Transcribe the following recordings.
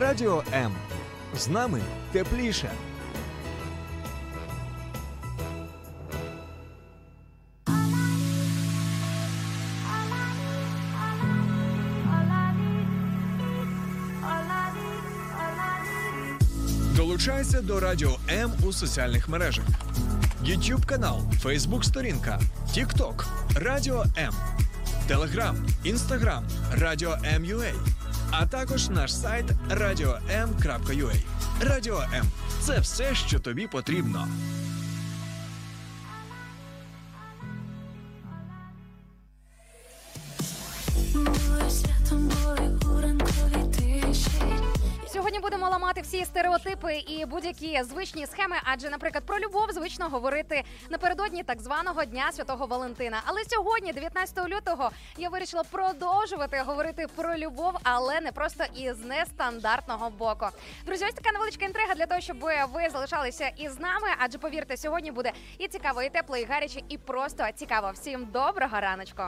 Радіо М. З нами тепліше. Долучайся до Радіо М у соціальних мережах. YouTube канал, Facebook сторінка, TikTok, Радіо М, Телеграм, Інстаграм, Радіо М.Ю.А. а також наш сайт radio.m.ua. Радіо М це все, що тобі потрібно. Стереотипи і будь-які звичні схеми. Адже, наприклад, про любов звично говорити напередодні так званого дня святого Валентина. Але сьогодні, 19 лютого, я вирішила продовжувати говорити про любов, але не просто із нестандартного боку. Друзі, ось така невеличка інтрига для того, щоб ви залишалися із нами. Адже повірте, сьогодні буде і цікаво, і тепло, і гаряче, і просто цікаво. Всім доброго раночку.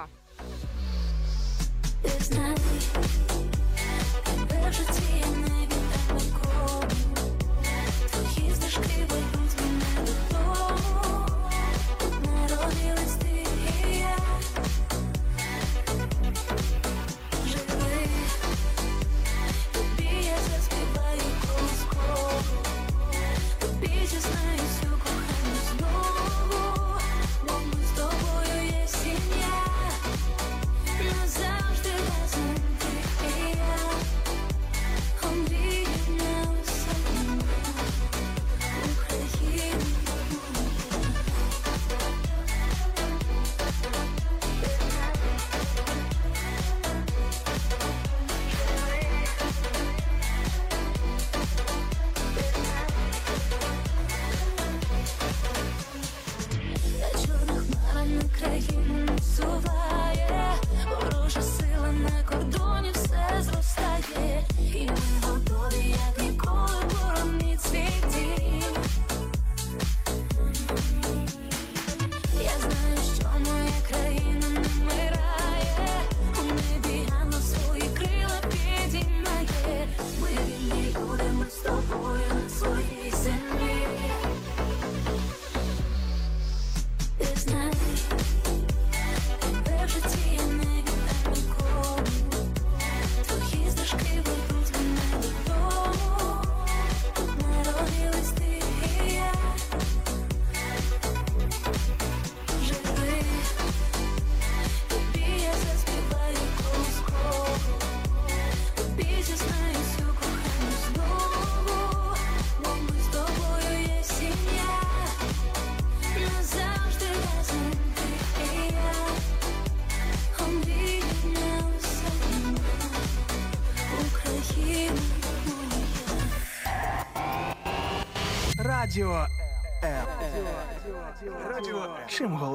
Знай, тебе в житті тобі я заспіваю колискову. Тобі зізнаюсь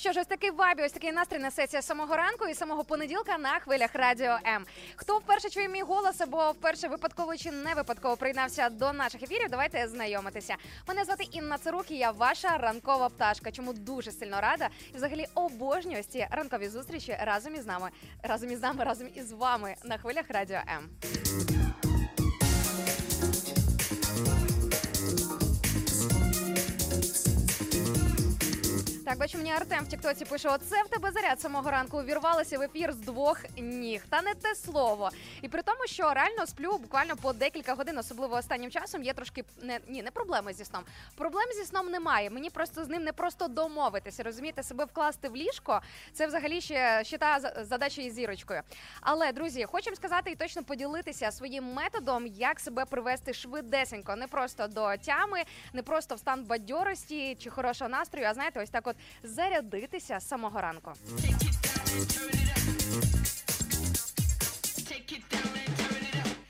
Що ж, ось такий вайбі, ось такий настрій несеться з самого ранку і самого понеділка на хвилях радіо М. Хто вперше чує мій голос або вперше випадково чи не випадково приєднався до наших ефірів, давайте знайомитися. Мене звати Інна Царук і я ваша ранкова пташка. Чому дуже сильно рада і взагалі обожнюю ці ранкові зустрічі разом із нами, разом із нами, разом із вами на хвилях радіо М. Так, бачу, мені Артем в Тіктоці пише: оце в тебе заряд самого ранку увірвалися в ефір з двох ніг. Та не те слово. І при тому, що реально сплю буквально по декілька годин, особливо останнім часом, є трошки не ні, не проблеми зі сном. Проблем зі сном немає. Мені просто з ним не просто домовитися. Розумієте, себе вкласти в ліжко. Це взагалі ще, ще та задача із зірочкою. Але друзі, хочемо сказати і точно поділитися своїм методом, як себе привести швидесенько, не просто до тями, не просто в стан бадьорості чи хорошого настрою, а знаєте, ось так от зарядитися з самого ранку.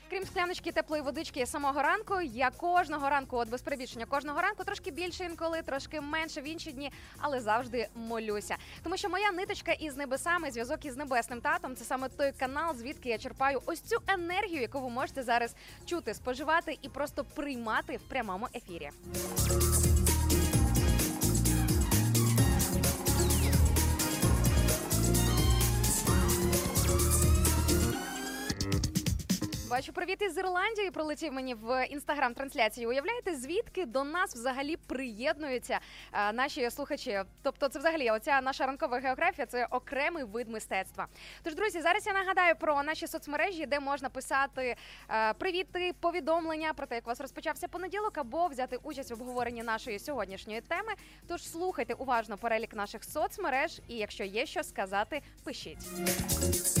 Крім скляночки теплої водички самого ранку, я кожного ранку, от без перебільшення, кожного ранку трошки більше інколи, трошки менше в інші дні, але завжди молюся. Тому що моя ниточка із небесами, зв'язок із небесним татом, це саме той канал, звідки я черпаю ось цю енергію, яку ви можете зараз чути, споживати і просто приймати в прямому ефірі. Бачу, привіт із Ірландії прилетів мені в інстаграм-трансляції. Уявляєте, звідки до нас взагалі приєднуються е, наші слухачі? Тобто, це взагалі оця наша ранкова географія це окремий вид мистецтва. Тож, друзі, зараз я нагадаю про наші соцмережі, де можна писати е, привіти, повідомлення про те, як у вас розпочався понеділок, або взяти участь в обговоренні нашої сьогоднішньої теми. Тож слухайте уважно перелік наших соцмереж, і якщо є що сказати, пишіть.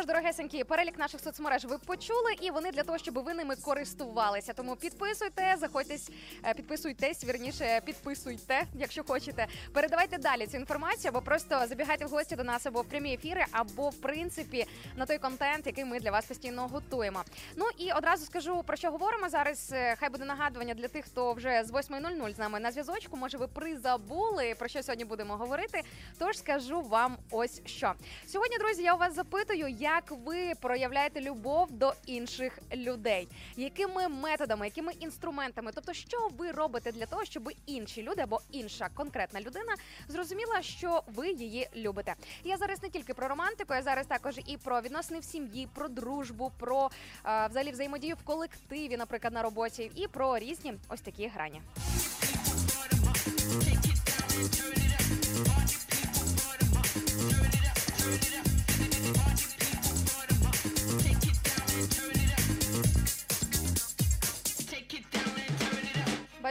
Що ж, дорогесенькі, перелік наших соцмереж ви почули, і вони для того, щоб ви ними користувалися. Тому підписуйте, заходьтесь, е, підписуйтесь, вірніше, підписуйте, якщо хочете. Передавайте далі цю інформацію, або просто забігайте в гості до нас або в прямі ефіри, або в принципі на той контент, який ми для вас постійно готуємо. Ну і одразу скажу про що говоримо зараз. е, Хай буде нагадування для тих, хто вже з 8.00 з нами на зв'язочку. Може, ви призабули про що сьогодні будемо говорити. Тож скажу вам ось що сьогодні, друзі. Я у вас запитую, як ви проявляєте любов до інших людей, якими методами, якими інструментами, тобто, що ви робите для того, щоб інші люди або інша конкретна людина зрозуміла, що ви її любите. Я зараз не тільки про романтику, я зараз також і про відносини в сім'ї, про дружбу, про е, взагалі взаємодію в колективі, наприклад, на роботі, і про різні ось такі грані.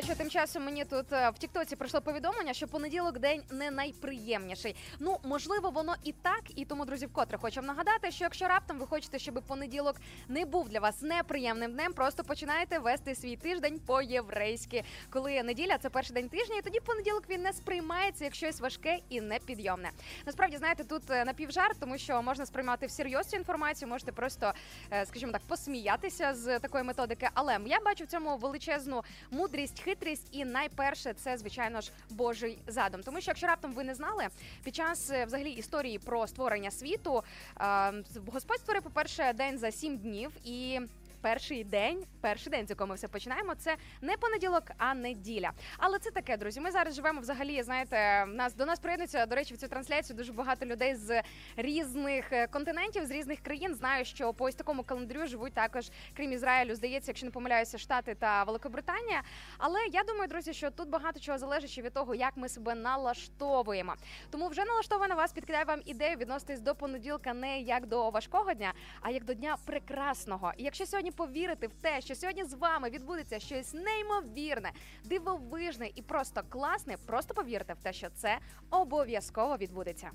Бачу, тим часом мені тут е, в Тіктоці прийшло повідомлення, що понеділок день не найприємніший. Ну можливо, воно і так, і тому, друзі, вкотре хочу нагадати, що якщо раптом ви хочете, щоб понеділок не був для вас неприємним днем, просто починаєте вести свій тиждень по-єврейськи. Коли неділя це перший день тижня, і тоді понеділок він не сприймається як щось важке і непідйомне. Насправді, знаєте, тут е, напівжарт, тому що можна сприймати всерйоз цю інформацію, можете просто, е, скажімо так, посміятися з такої методики. Але я бачу в цьому величезну мудрість, хитрість, і найперше це звичайно ж Божий задум. Тому що якщо раптом ви не знали, під час е, взагалі історії про створення світу е, Господь створив, по перше, день за сім днів і. Перший день, перший день, з якого ми все починаємо, це не понеділок, а неділя. Але це таке, друзі. Ми зараз живемо взагалі. Знаєте, нас до нас приєднується до речі в цю трансляцію дуже багато людей з різних е, континентів, з різних країн. Знаю, що по ось такому календарю живуть також, крім Ізраїлю, здається, якщо не помиляюся, Штати та Великобританія. Але я думаю, друзі, що тут багато чого залежить від того, як ми себе налаштовуємо. Тому вже налаштована вас підкидаю вам ідею відноситись до понеділка не як до важкого дня, а як до дня прекрасного. І якщо сьогодні повірити в те, що сьогодні з вами відбудеться щось неймовірне, дивовижне і просто класне, просто повірте в те, що це обов'язково відбудеться.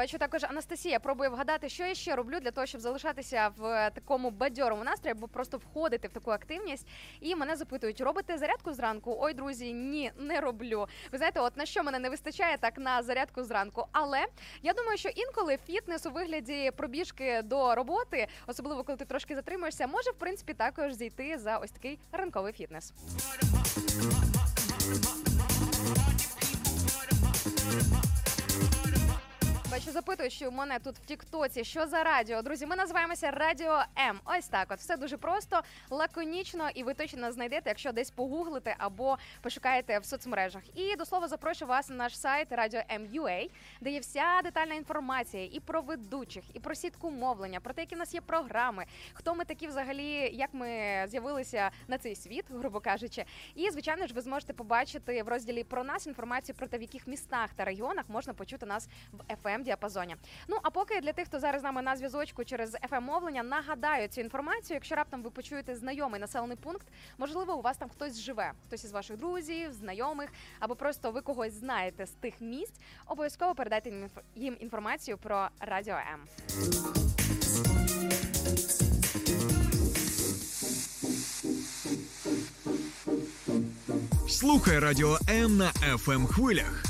Бачу також Анастасія пробує вгадати, що я ще роблю для того, щоб залишатися в такому бадьорому настрої, або просто входити в таку активність. І мене запитують, робите зарядку зранку? Ой, друзі, ні, не роблю. Ви знаєте, от на що мене не вистачає, так на зарядку зранку. Але я думаю, що інколи фітнес у вигляді пробіжки до роботи, особливо коли ти трошки затримуєшся, може в принципі також зійти за ось такий ранковий фітнес. Бачу, запитують, що мене тут в Тіктоці, що за радіо. Друзі, ми називаємося Радіо М. Ось так. От все дуже просто, лаконічно, і ви точно знайдете, якщо десь погуглите або пошукаєте в соцмережах. І до слова запрошую вас на наш сайт Радіо М.UA, де є вся детальна інформація і про ведучих, і про сітку мовлення, про те, які в нас є програми, хто ми такі взагалі, як ми з'явилися на цей світ, грубо кажучи. І звичайно ж, ви зможете побачити в розділі про нас інформацію про те, в яких містах та регіонах можна почути нас в fm діапазоні. Ну а поки для тих, хто зараз з нами на зв'язочку через fm мовлення, нагадаю цю інформацію. Якщо раптом ви почуєте знайомий населений пункт, можливо, у вас там хтось живе, хтось із ваших друзів, знайомих, або просто ви когось знаєте з тих місць. Обов'язково передайте їм інформацію про радіо М. Слухай радіо М на fm хвилях.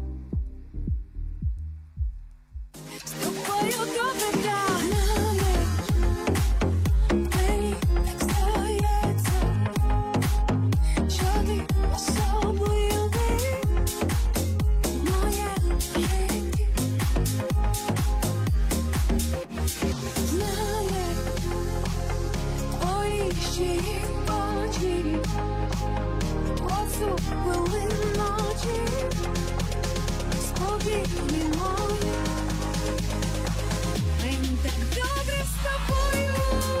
Оцю ночі, спокійні мої. Мені так добре з тобою.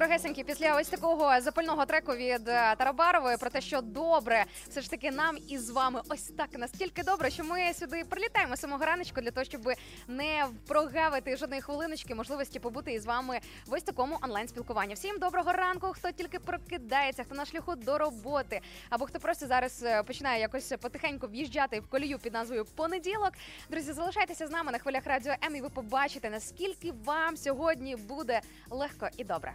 Дорогесенькі, після ось такого запального треку від е, Тарабарової про те, що добре, все ж таки нам із вами ось так настільки добре, що ми сюди прилітаємо самого раночку для того, щоб не прогавити жодної хвилиночки, можливості побути із вами в ось такому онлайн спілкуванні. Всім доброго ранку, хто тільки прокидається, хто на шляху до роботи, або хто просто зараз е, починає якось потихеньку в'їжджати в колію під назвою понеділок. Друзі, залишайтеся з нами на хвилях радіо М, і ви побачите, наскільки вам сьогодні буде легко і добре.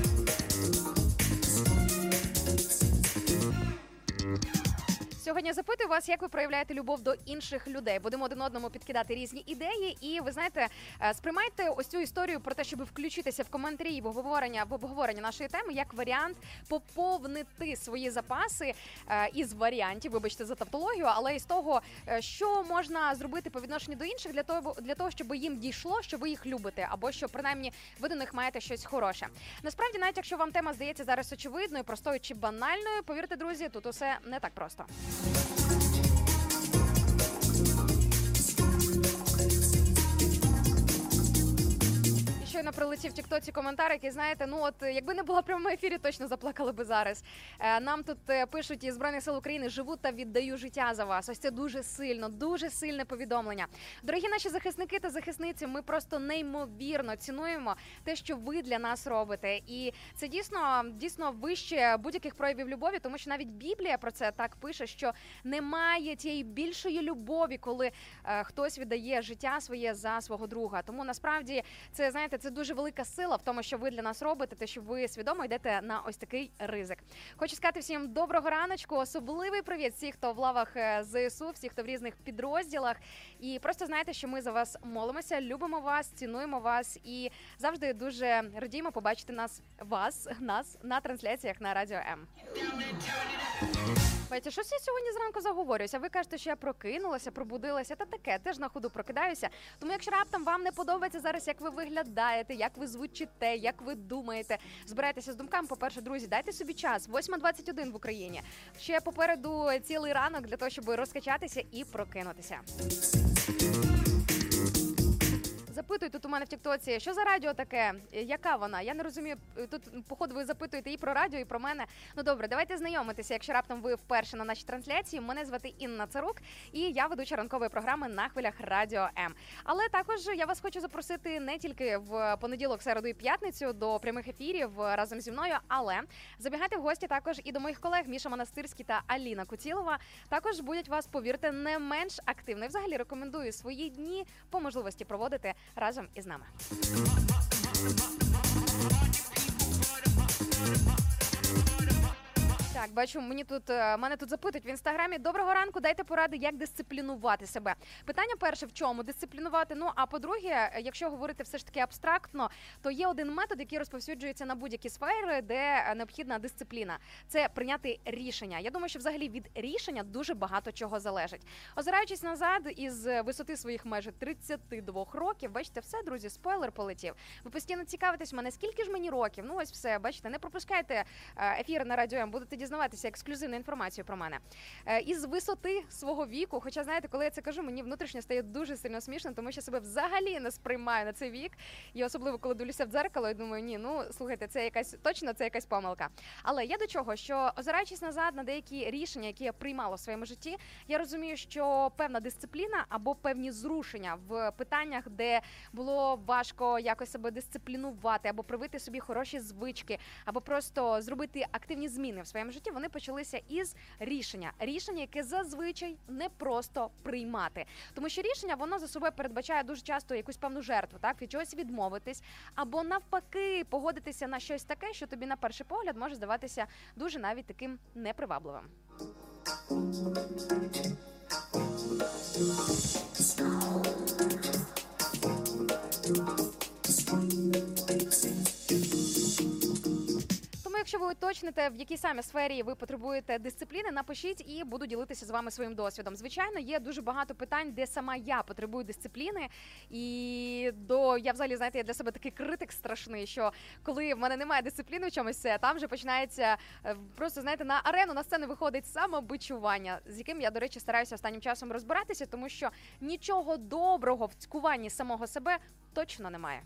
Сьогодні запитую вас, як ви проявляєте любов до інших людей. Будемо один одному підкидати різні ідеї. І ви знаєте, е, сприймайте ось цю історію про те, щоб включитися в коментарі в обговорення в обговорення нашої теми як варіант поповнити свої запаси е, із варіантів, вибачте за тавтологію, але із того, е, що можна зробити по відношенню до інших для того, для того, щоб їм дійшло, що ви їх любите, або що принаймні ви до них маєте щось хороше. Насправді, навіть якщо вам тема здається зараз очевидною, простою чи банальною, повірте, друзі, тут усе не так просто. Thank you. Щойно прилетів в Тіктоці коментар, який знаєте, ну от якби не було в прямому ефірі, точно заплакали би зараз. Е, Нам тут е, пишуть із збройних сил України живу та віддаю життя за вас. Ось це дуже сильно, дуже сильне повідомлення. Дорогі наші захисники та захисниці, ми просто неймовірно цінуємо те, що ви для нас робите, і це дійсно дійсно вище будь-яких проявів любові, тому що навіть Біблія про це так пише, що немає тієї більшої любові, коли е, хтось віддає життя своє за свого друга. Тому насправді це знаєте, це дуже велика сила в тому, що ви для нас робите, те, що ви свідомо йдете на ось такий ризик. Хочу сказати всім доброго раночку, особливий привіт всіх, хто в лавах е, ЗСУ, всіх, хто в різних підрозділах. І просто знайте, що ми за вас молимося, любимо вас, цінуємо вас і завжди дуже радіємо побачити нас, вас, нас на трансляціях на радіо М. Бачите, щось я сьогодні зранку заговорююся. Ви кажете, що я прокинулася, пробудилася. Та таке, теж на ходу прокидаюся. Тому, якщо раптом вам не подобається зараз, як ви виглядаєте, як ви звучите, як ви думаєте, збирайтеся з думками. По-перше, друзі, дайте собі час. 8.21 в Україні. Ще попереду цілий ранок для того, щоб розкачатися і прокинутися. Запитують тут у мене в Тіктоці, що за радіо таке? Е, Яка вона? Я не розумію. Е, Тут, походу, ви запитуєте і про радіо, і про мене. Ну добре, давайте знайомитися. Якщо раптом ви вперше на нашій трансляції, мене звати Інна Царук, і я ведуча ранкової програми на хвилях Радіо М. Але також я вас хочу запросити не тільки в понеділок, середу і п'ятницю до прямих ефірів разом зі мною, але забігати в гості також і до моїх колег Міша Монастирський та Аліна Кутілова. Також будуть вас, повірте, не менш активно. І взагалі рекомендую свої дні по можливості проводити разом із нами. Так, бачу, мені тут е, мене тут запитують в інстаграмі. Доброго ранку, дайте поради, як дисциплінувати себе. Питання перше в чому дисциплінувати. Ну а по-друге, якщо говорити все ж таки абстрактно, то є один метод, який розповсюджується на будь-які сфери, де е, необхідна дисципліна. Це прийняти рішення. Я думаю, що взагалі від рішення дуже багато чого залежить. Озираючись назад із висоти своїх майже 32 років, бачите, все, друзі, спойлер полетів. Ви постійно цікавитесь мене, скільки ж мені років? Ну ось все, бачите, не пропускайте е, ефір на радіо. М, Будете дізнаватися ексклюзивну інформацію про мене. Е, Із висоти свого віку, хоча знаєте, коли я це кажу, мені внутрішньо стає дуже сильно смішно, тому що себе взагалі не сприймаю на цей вік. І особливо, коли дивлюся в дзеркало, і думаю, ні, ну слухайте, це якась точно це якась помилка. Але я до чого, що озираючись назад на деякі рішення, які я приймала в своєму житті, я розумію, що певна дисципліна або певні зрушення в питаннях, де було важко якось себе дисциплінувати, або привити собі хороші звички, або просто зробити активні зміни в своєму житті, вони почалися із рішення. Рішення, яке зазвичай не просто приймати, тому що рішення воно за собою передбачає дуже часто якусь певну жертву, так від чогось відмовитись, або навпаки погодитися на щось таке, що тобі на перший погляд може здаватися дуже навіть таким непривабливим. Тому, якщо ви уточните, в якій саме сфері ви потребуєте дисципліни, напишіть і буду ділитися з вами своїм досвідом. Звичайно, є дуже багато питань, де сама я потребую дисципліни. І до я взагалі знаєте, я для себе такий критик страшний, що коли в мене немає дисципліни в чомусь, там вже починається е, просто знаєте, на арену на сцену виходить самобичування, з яким я, до речі, стараюся останнім часом розбиратися, тому що нічого доброго в цькуванні самого себе точно немає.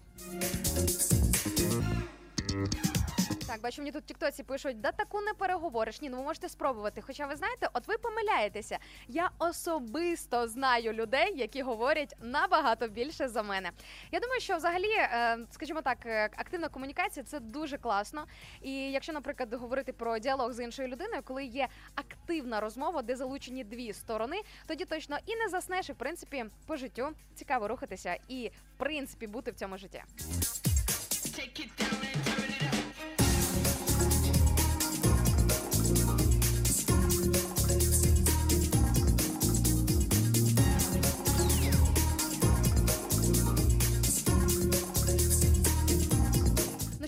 Так, бачу, мені тут Тіктоці пишуть, да таку не переговориш. Ні, ну ви можете спробувати. Хоча ви знаєте, от ви помиляєтеся. Я особисто знаю людей, які говорять набагато більше за мене. Я думаю, що взагалі, е, скажімо так, е, активна комунікація це дуже класно. І якщо, наприклад, говорити про діалог з іншою людиною, коли є активна розмова, де залучені дві сторони, тоді точно і не заснеш, і в принципі по життю цікаво рухатися і в принципі бути в цьому житті. Ну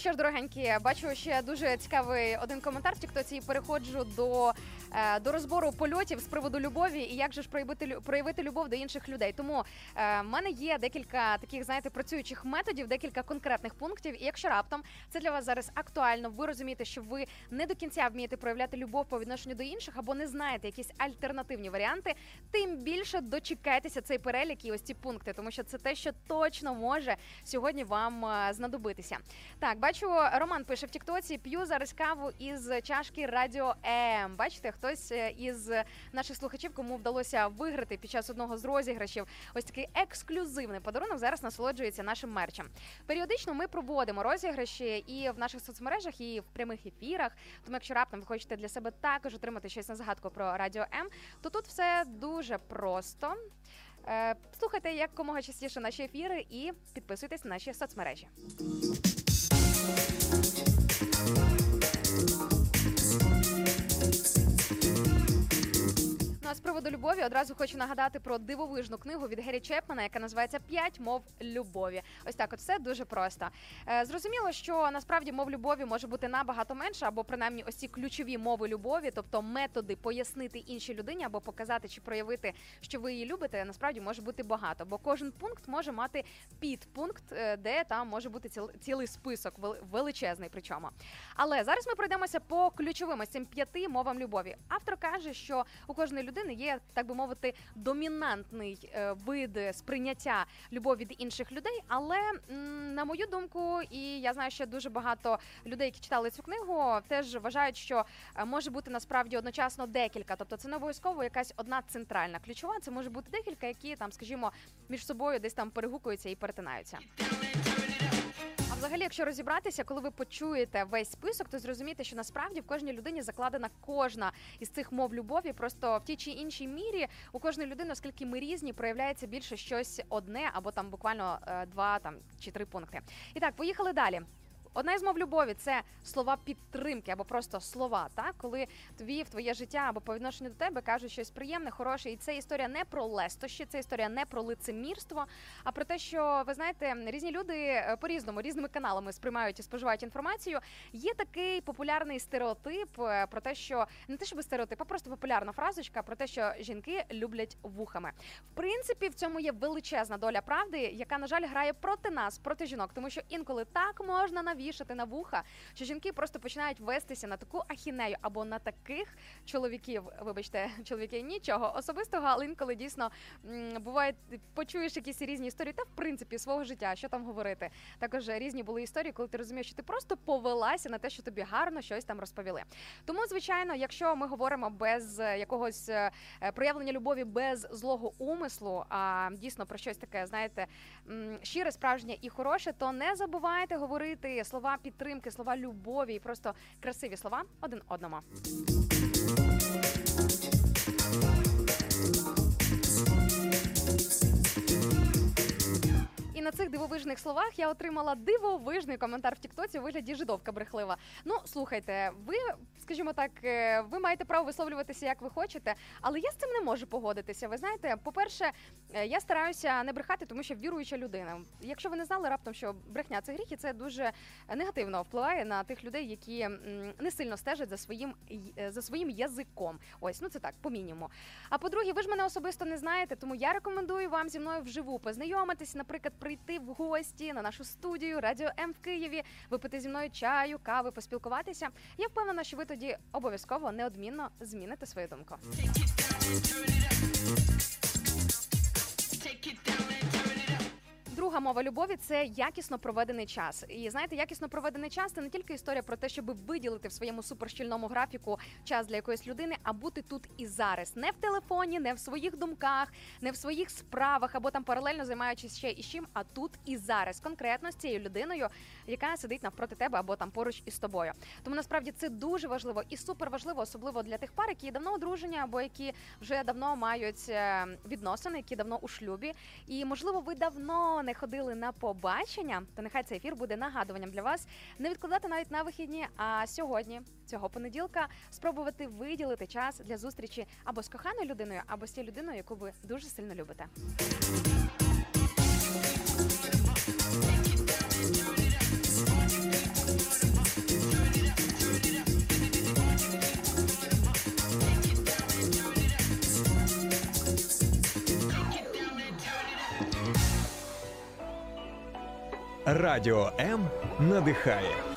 що ж, дорогенькі, бачу ще дуже цікавий один коментар в Тіктоці і переходжу до, е, до розбору польотів з приводу любові і як же ж проявити проявити любов до інших людей. Тому е, в мене є декілька таких, знаєте, працюючих методів, декілька конкретних пунктів. І якщо раптом це для вас зараз актуально, ви розумієте, що ви не до кінця вмієте проявляти любов по відношенню до інших або не знаєте якісь альтернативні варіанти, тим більше дочекайтеся цей перелік і ось ці пункти, тому що це те, що точно може сьогодні вам е, знадобитися. Так, бачу, Роман пише в Тіктоці: п'ю зараз каву із чашки Радіо М. Бачите, хтось е, із наших слухачів, кому вдалося виграти під час одного з розіграшів ось такий ексклюзивний подарунок. Зараз насолоджується нашим мерчем. Періодично ми проводимо розіграші і в наших соцмережах, і в прямих ефірах. Тому, якщо раптом ви хочете для себе також отримати щось на згадку про Радіо М, то тут все дуже просто. Е, Слухайте якомога частіше наші ефіри і підписуйтесь на наші соцмережі. Thank you. Ну а з приводу любові одразу хочу нагадати про дивовижну книгу від Гері Чепмана, яка називається П'ять мов любові. Ось так, от все дуже просто. Е, зрозуміло, що насправді мов любові може бути набагато менше, або принаймні ось ці ключові мови любові, тобто методи пояснити іншій людині або показати чи проявити, що ви її любите, насправді може бути багато, бо кожен пункт може мати підпункт, е, де там може бути ціл- цілий список величезний. Причому, але зараз ми пройдемося по ключовим ось цим п'яти мовам любові. Автор каже, що у кожної людини є, так би мовити, домінантний е, вид сприйняття любові від інших людей. Але на мою думку, і я знаю, що дуже багато людей, які читали цю книгу, теж вважають, що е, може бути насправді одночасно декілька. Тобто це не обов'язково якась одна центральна ключова. Це може бути декілька, які там, скажімо, між собою десь там перегукуються і перетинаються. Взагалі, якщо розібратися, коли ви почуєте весь список, то зрозумієте, що насправді в кожній людині закладена кожна із цих мов любові. Просто в тій чи іншій мірі у кожної людини, оскільки ми різні, проявляється більше щось одне або там буквально е, два там чи три пункти. І так, поїхали далі. Одна із мов любові це слова підтримки або просто слова, так коли тобі в твоє життя або по відношенню до тебе кажуть щось приємне, хороше, і це історія не про лестощі, це історія не про лицемірство, а про те, що ви знаєте, різні люди е, по-різному, різними каналами сприймають і споживають інформацію. Є такий популярний стереотип е, про те, що не те, щоб стереотип, а просто популярна фразочка про те, що жінки люблять вухами. В принципі, в цьому є величезна доля правди, яка на жаль грає проти нас, проти жінок, тому що інколи так можна навішати на вуха, що жінки просто починають вестися на таку ахінею або на таких чоловіків. Вибачте, чоловіки нічого особистого, але інколи дійсно буває, почуєш якісь різні історії, та в принципі свого життя, що там говорити. Також різні були історії, коли ти розумієш, що ти просто повелася на те, що тобі гарно щось там розповіли. Тому, звичайно, якщо ми говоримо без е, якогось е, е, проявлення любові без злого умислу, а дійсно про щось таке, знаєте, щире, справжнє і хороше, то не забувайте говорити слова підтримки, слова любові і просто красиві слова один одному. І на цих дивовижних словах я отримала дивовижний коментар в Тіктоці у вигляді жидовка брехлива. Ну слухайте, ви, скажімо так, е, ви маєте право висловлюватися як ви хочете, але я з цим не можу погодитися. Ви знаєте, по-перше, е, я стараюся не брехати, тому що віруюча людина. Якщо ви не знали раптом, що брехня це гріх, і це дуже негативно впливає на тих людей, які не сильно стежать за своїм е, за своїм язиком. Ось, ну це так, по мінімуму. А по-друге, ви ж мене особисто не знаєте, тому я рекомендую вам зі мною вживу познайомитись, наприклад, прийти в гості на нашу студію Радіо М в Києві, випити зі мною чаю, кави, поспілкуватися. Я впевнена, що ви тоді обов'язково неодмінно зміните свою думку. Друга мова любові це якісно проведений час. І знаєте, якісно проведений час це не тільки історія про те, щоб виділити в своєму суперщільному графіку час для якоїсь людини, а бути тут і зараз, не в телефоні, не в своїх думках, не в своїх справах або там паралельно займаючись ще і чим, а тут і зараз, конкретно з цією людиною, яка сидить навпроти тебе або там поруч із тобою. Тому насправді це дуже важливо і супер важливо, особливо для тих пар, які давно одружені або які вже давно мають е, відносини, які давно у шлюбі. І можливо, ви давно не ходили на побачення, то нехай цей ефір буде нагадуванням для вас не відкладати навіть на вихідні. А сьогодні, цього понеділка, спробувати виділити час для зустрічі або з коханою людиною, або з тією людиною, яку ви дуже сильно любите. Радіо М надихає.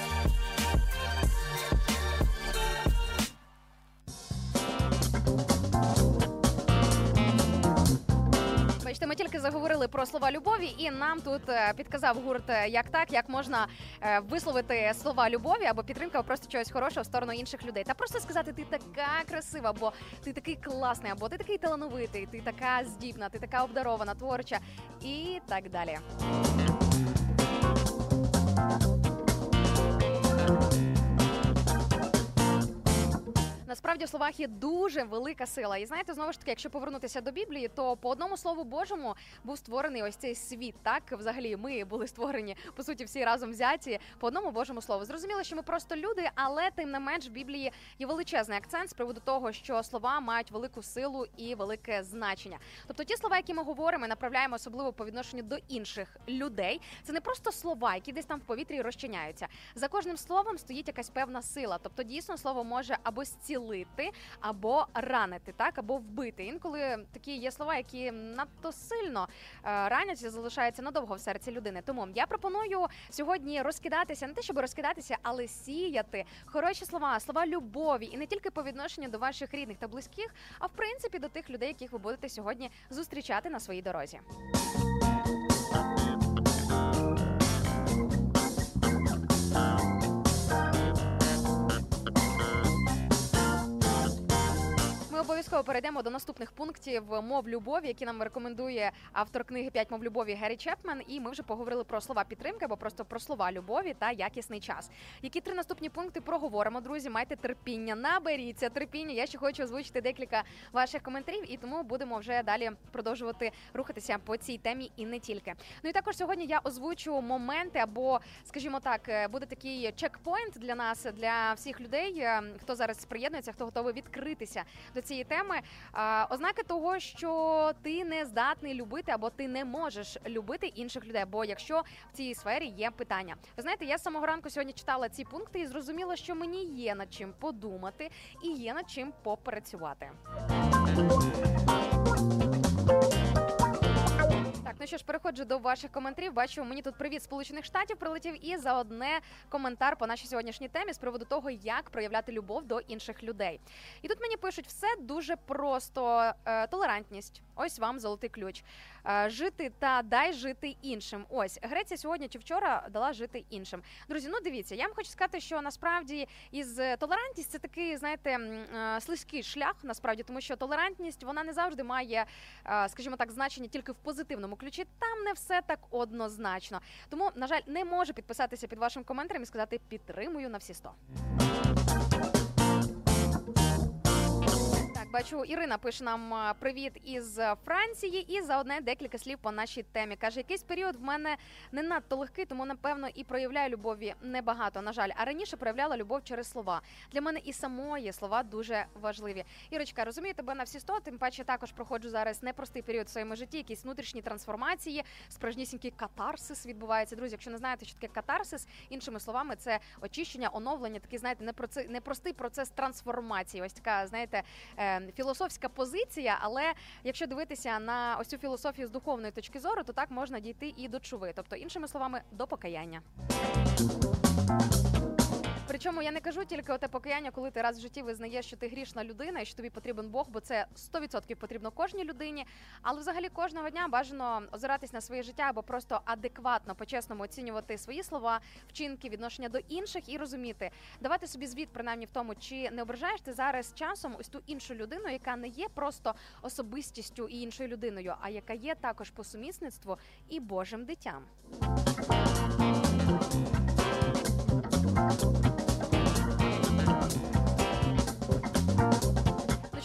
Про слова любові, і нам тут е, підказав гурт е, як так, як можна е, висловити слова любові або підтримка, просто чогось хорошого в сторону інших людей. Та просто сказати, ти така красива, або ти такий класний, або ти такий талановитий, ти така здібна, ти така обдарована, творча і так далі. Насправді в словах є дуже велика сила. І знаєте, знову ж таки, якщо повернутися до Біблії, то по одному слову Божому був створений ось цей світ. Так, взагалі, ми були створені по суті всі разом взяті по одному Божому слову. Зрозуміло, що ми просто люди, але тим не менш в Біблії є величезний акцент з приводу того, що слова мають велику силу і велике значення. Тобто, ті слова, які ми говоримо, направляємо особливо по відношенню до інших людей. Це не просто слова, які десь там в повітрі розчиняються. За кожним словом стоїть якась певна сила. Тобто, дійсно слово може або зцілити, або ранити, так або вбити. Інколи такі є слова, які надто сильно е, ранять і залишаються надовго в серці людини. Тому я пропоную сьогодні розкидатися, не те, щоб розкидатися, але сіяти хороші слова, слова любові, і не тільки по відношенню до ваших рідних та близьких, а в принципі до тих людей, яких ви будете сьогодні зустрічати на своїй дорозі. Обов'язково перейдемо до наступних пунктів мов любові, які нам рекомендує автор книги «П'ять мов любові Геррі Чепмен. І ми вже поговорили про слова підтримки або просто про слова любові та якісний час. Які три наступні пункти проговоримо, друзі? Майте терпіння, наберіться терпіння. Я ще хочу озвучити декілька ваших коментарів, і тому будемо вже далі продовжувати рухатися по цій темі і не тільки. Ну і також сьогодні я озвучу моменти, або, скажімо так, е, буде такий чекпоінт для нас, для всіх людей, е, хто зараз приєднується, хто готовий відкритися до цієї теми. Ознаки того, що ти не здатний любити або ти не можеш любити інших людей. Бо якщо в цій сфері є питання, ви знаєте, я з самого ранку сьогодні читала ці пункти і зрозуміла, що мені є над чим подумати і є над чим попрацювати. Ну що ж, переходжу до ваших коментарів. Бачу, мені тут привіт Сполучених Штатів прилетів і за одне коментар по нашій сьогоднішній темі з приводу того, як проявляти любов до інших людей. І тут мені пишуть все дуже просто: Е, толерантність. Ось вам золотий ключ. Е, жити та дай жити іншим. Ось Греція сьогодні чи вчора дала жити іншим. Друзі, ну дивіться, я вам хочу сказати, що насправді із е, толерантність це такий, знаєте, е, слизький шлях, насправді, тому що толерантність вона не завжди має, скажімо так, значення тільки в позитивному ключі. Там не все так однозначно. Тому, на жаль, не можу підписатися під вашим коментарем і сказати підтримую на всі 100. Бачу, Ірина пише нам привіт із Франції, і за одне декілька слів по нашій темі. каже, якийсь період в мене не надто легкий, тому напевно і проявляю любові небагато. На жаль, а раніше проявляла любов через слова. Для мене і самої слова дуже важливі. Ірочка, розумію тебе на всі 100, Тим паче також проходжу зараз непростий період в своєму житті, якісь внутрішні трансформації, справжнісінький катарсис відбувається. Друзі, якщо не знаєте, що таке катарсис, іншими словами, це очищення, оновлення, такий, знаєте, непростий процес трансформації. Ось така, знаєте, е, філософська позиція. Але якщо дивитися на ось цю філософію з духовної точки зору, то так можна дійти і до чуви, тобто, іншими словами, до покаяння. Причому я не кажу тільки оте покаяння, коли ти раз в житті визнаєш, що ти грішна людина і що тобі потрібен Бог, бо це 100% потрібно кожній людині. Але взагалі кожного дня бажано озиратись на своє життя або просто адекватно, по-чесному оцінювати свої слова, вчинки, відношення до інших і розуміти, давати собі звіт, принаймні в тому, чи не ображаєш ти зараз часом ось ту іншу людину, яка не є просто особистістю і іншою людиною, а яка є також по сумісництву і Божим дитям.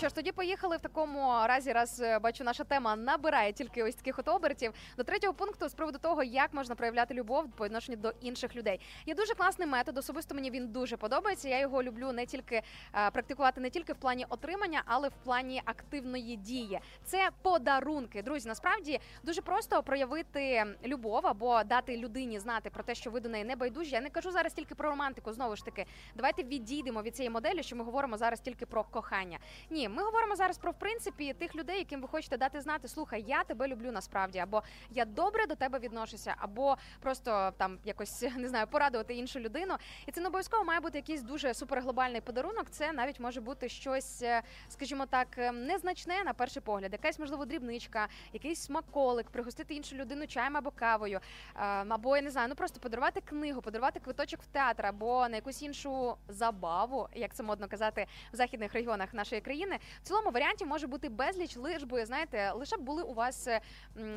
Що ж, тоді поїхали в такому разі, раз е, бачу, наша тема набирає тільки ось таких от обертів. До третього пункту з приводу того, як можна проявляти любов по відношенню до інших людей. Є дуже класний метод. Особисто мені він дуже подобається. Я його люблю не тільки е, практикувати не тільки в плані отримання, але в плані активної дії. Це подарунки. Друзі, насправді дуже просто проявити любов або дати людині знати про те, що ви до неї не байдужі. Я не кажу зараз тільки про романтику. Знову ж таки, давайте відійдемо від цієї моделі, що ми говоримо зараз тільки про кохання. Ні, ми говоримо зараз про в принципі тих людей, яким ви хочете дати знати, слухай, я тебе люблю насправді, або я добре до тебе відношуся, або просто там якось не знаю, порадувати іншу людину. І це не обов'язково має бути якийсь дуже суперглобальний подарунок. Це навіть може бути щось, е, скажімо так, е, незначне на перший погляд, якась можливо дрібничка, якийсь смаколик, пригостити іншу людину чаєм або кавою, е, або я не знаю, ну просто подарувати книгу, подарувати квиточок в театр або на якусь іншу забаву, як це модно казати в західних регіонах нашої країни. В цілому варіантів може бути безліч, лиш би знаєте, лише б були у вас, е,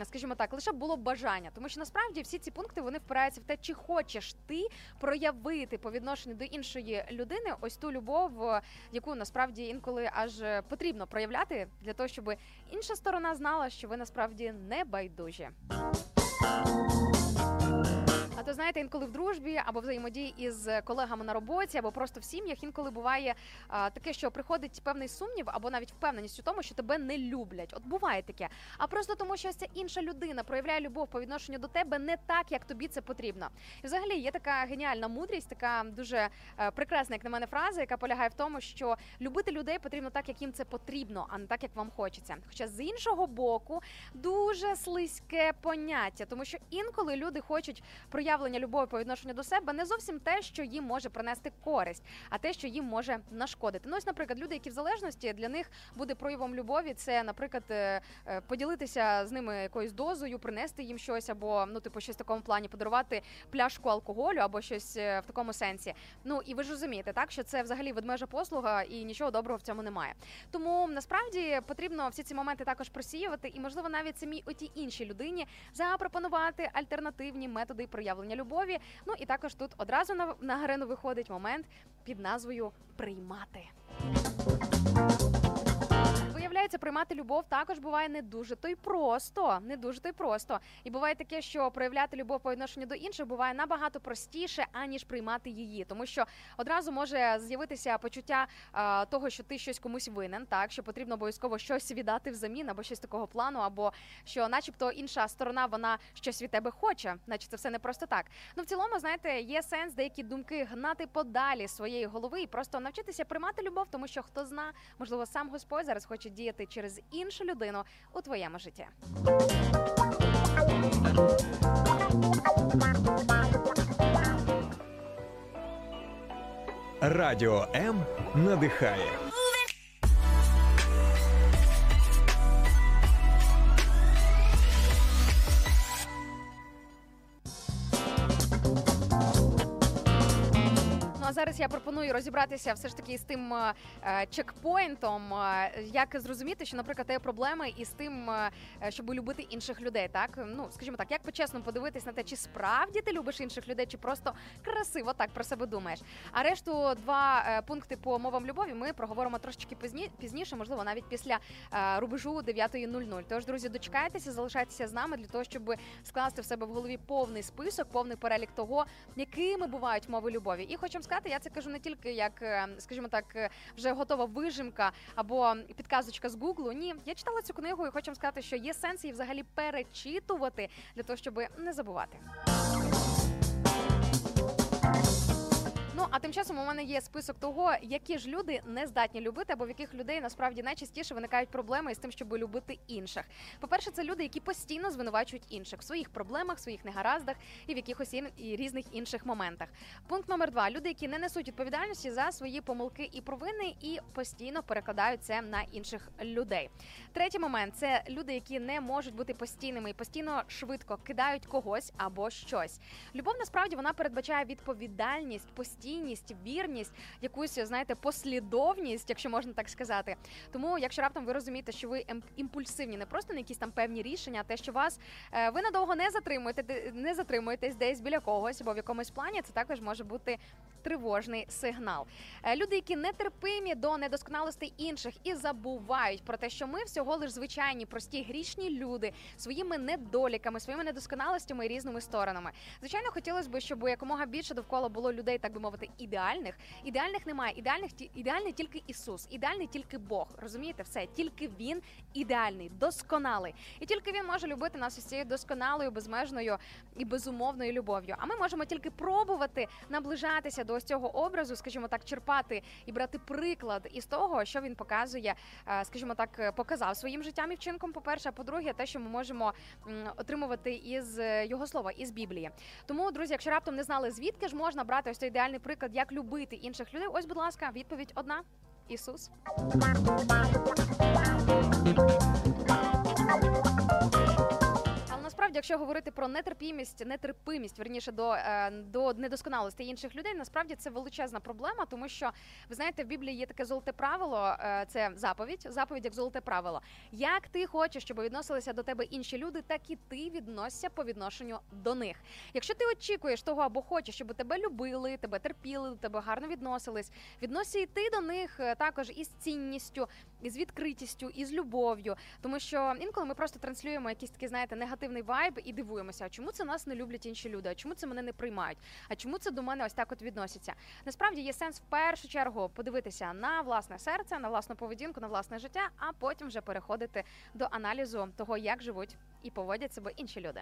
скажімо так, лише б було бажання, тому що насправді всі ці пункти вони впираються в те, чи хочеш ти проявити по відношенню до іншої людини ось ту любов, е, яку насправді інколи аж е, потрібно проявляти для того, щоб інша сторона знала, що ви насправді не байдужі. А то знаєте, інколи в дружбі або взаємодії із колегами на роботі, або просто в сім'ях інколи буває а, таке, що приходить певний сумнів, або навіть впевненість у тому, що тебе не люблять. От буває таке. А просто тому, що ось ця інша людина проявляє любов по відношенню до тебе не так, як тобі це потрібно. І взагалі є така геніальна мудрість, така дуже е, прекрасна, як на мене, фраза, яка полягає в тому, що любити людей потрібно так, як їм це потрібно, а не так, як вам хочеться. Хоча з іншого боку, дуже слизьке поняття, тому що інколи люди хочуть проявлення проявлення любові по відношенню до себе не зовсім те, що їм може принести користь, а те, що їм може нашкодити. Ну, ось, наприклад, люди, які в залежності, для них буде проявом любові. Це, наприклад, е, е, поділитися з ними якоюсь дозою, принести їм щось, або ну, типу, щось в такому плані, подарувати пляшку алкоголю, або щось е, в такому сенсі. Ну і ви ж розумієте, так що це взагалі ведмежа послуга, і нічого доброго в цьому немає. Тому насправді потрібно всі ці моменти також просіювати, і можливо навіть самій отій іншій людині запропонувати альтернативні методи проявлення любові. Ну і також тут одразу на, на арену виходить момент під назвою приймати. Виявляється, приймати любов також буває не дуже то й просто, не дуже то й просто. І буває таке, що проявляти любов по відношенню до інших буває набагато простіше, аніж приймати її, тому що одразу може з'явитися почуття а, того, що ти щось комусь винен, так що потрібно обов'язково щось віддати взамін, або щось такого плану, або що, начебто, інша сторона вона щось від тебе хоче, наче це все не просто так. Ну в цілому, знаєте, є сенс деякі думки гнати подалі своєї голови і просто навчитися приймати любов, тому що хто зна, можливо, сам Господь зараз хоче діяти через іншу людину у твоєму житті. Радіо М надихає. А зараз я пропоную розібратися все ж таки з тим е, е, чекпоінтом, е, як зрозуміти, що, наприклад, є проблеми із тим, щоб любити інших людей. Так ну скажімо так, як по-чесному подивитись на те, чи справді ти любиш інших людей, чи просто красиво так про себе думаєш. А решту два пункти по мовам любові ми проговоримо трошечки пізні, пізніше, можливо, навіть після рубежу 9.00. Тож, друзі, дочекайтеся, залишайтеся з нами для того, щоб скласти в себе в голові повний список, повний перелік того, якими бувають мови любові. І хочу вам сказати, я це кажу не тільки як, е, скажімо так, е, вже готова вижимка або підказочка з Гуглу. Ні, я читала цю книгу і хочу вам сказати, що є сенс її взагалі перечитувати для того, щоб не забувати. Ну а тим часом у мене є список того, які ж люди не здатні любити, або в яких людей насправді найчастіше виникають проблеми із тим, щоб любити інших. По-перше, це люди, які постійно звинувачують інших в своїх проблемах, своїх негараздах і в якихось і різних інших моментах. Пункт номер два: люди, які не несуть відповідальності за свої помилки і провини, і постійно перекладають це на інших людей. Третій момент це люди, які не можуть бути постійними і постійно швидко кидають когось або щось. Любов насправді вона передбачає відповідальність, постійність, вірність, якусь знаєте, послідовність, якщо можна так сказати. Тому, якщо раптом ви розумієте, що ви імпульсивні, не просто на якісь там певні рішення, а те, що вас е, ви надовго не затримуєте, не затримуєтесь десь біля когось або в якомусь плані, це також може бути тривожний сигнал. Е, Люди, які нетерпимі до недосконалостей інших і забувають про те, що ми всього лиш звичайні, прості грішні люди своїми недоліками, своїми недосконалостями і різними сторонами. Звичайно, хотілося б, щоб якомога більше довкола було людей, так би мовити, ідеальних. Ідеальних немає. Ідеальних ідеальний тільки Ісус, ідеальний тільки Бог. Розумієте, все тільки він ідеальний, досконалий, і тільки він може любити нас із цією досконалою, безмежною і безумовною любов'ю. А ми можемо тільки пробувати наближатися до ось цього образу, скажімо так, черпати і брати приклад із того, що він показує, е, скажімо так, е, показав своїм життям і вчинком. По перше, а по-друге, те, що ми можемо отримувати із е, його слова, із Біблії. Тому, друзі, якщо раптом не знали, звідки ж можна брати ось цей ідеальний приклад, як любити інших людей. Ось, будь ласка, відповідь одна: Ісус. Але насправді, якщо говорити про нетерпімість, нетерпимість, верніше до, е, до недосконалості інших людей, насправді це величезна проблема, тому що ви знаєте, в Біблії є таке золоте правило, е, це заповідь, заповідь як золоте правило. Як ти хочеш, щоб відносилися до тебе інші люди, так і ти відносся по відношенню до них. Якщо ти очікуєш того або хочеш, щоб тебе любили, тебе терпіли, до тебе гарно відносились, відносся і ти до них е, також із цінністю, із відкритістю, із любов'ю. Тому що інколи ми просто транслюємо якийсь такий, знаєте, негативний вайб і дивуємося, а чому це нас не люблять інші люди? А чому це мене не приймають? А чому це до мене ось так от відносяться? Насправді є сенс в першу чергу подивитися на власне серце, на власну поведінку, на власне життя, а потім вже переходити до аналізу того, як живуть і поводять себе інші люди.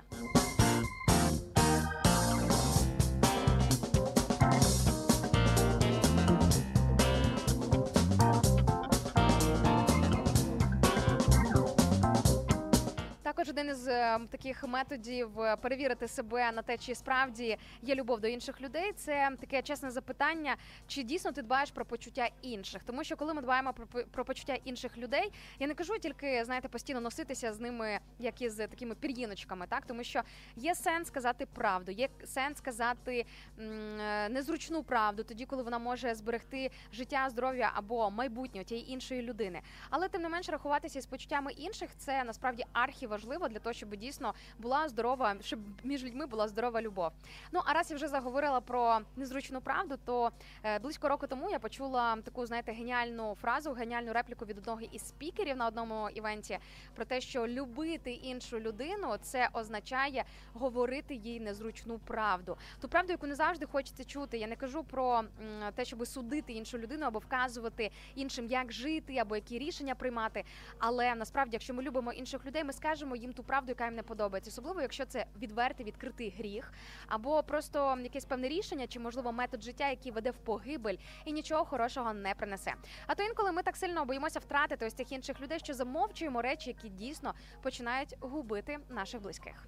Також, один із е, таких методів е, перевірити себе на те, чи справді є любов до інших людей. Це таке чесне запитання, чи дійсно ти дбаєш про почуття інших. Тому що коли ми дбаємо про, почуття інших людей, я не кажу тільки знаєте постійно носитися з ними, як із такими пір'їночками, так тому що є сенс сказати правду, є сенс сказати е, незручну правду, тоді коли вона може зберегти життя, здоров'я або майбутнє тієї іншої людини. Але тим не менш рахуватися з почуттями інших це насправді архіважливо для того, щоб дійсно була здорова, щоб між людьми була здорова любов. Ну а раз я вже заговорила про незручну правду, то е, близько року тому я почула таку, знаєте, геніальну фразу, геніальну репліку від одного із спікерів на одному івенті про те, що любити іншу людину це означає говорити їй незручну правду. Ту правду, яку не завжди хочеться чути. Я не кажу про те, щоб судити іншу людину або вказувати іншим, як жити або які рішення приймати. Але насправді, якщо ми любимо інших людей, ми скажемо їм ту правду, яка їм не подобається, особливо якщо це відвертий відкритий гріх, або просто якесь певне рішення, чи можливо метод життя, який веде в погибель і нічого хорошого не принесе. А то інколи ми так сильно боїмося втратити ось цих інших людей, що замовчуємо речі, які дійсно починають губити наших близьких.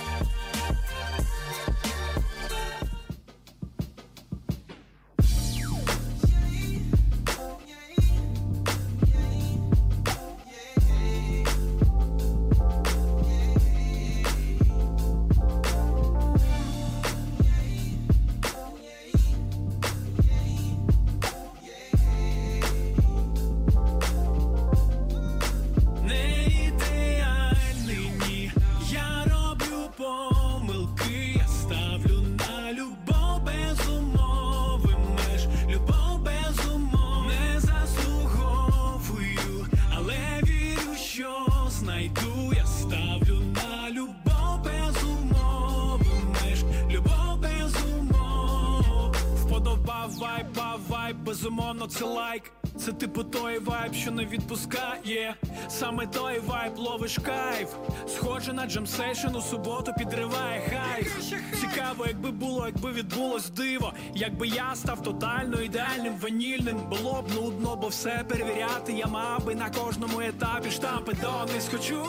Типу той вайб, що не відпускає. Саме той вайб ловиш кайф. Схоже на jam session у суботу підриває хайп. Цікаво, якби було, якби відбулось диво. Якби я став тотально ідеальним ванільним, було б нудно, бо все перевіряти. Я мав би на кожному етапі штампи донись хочу.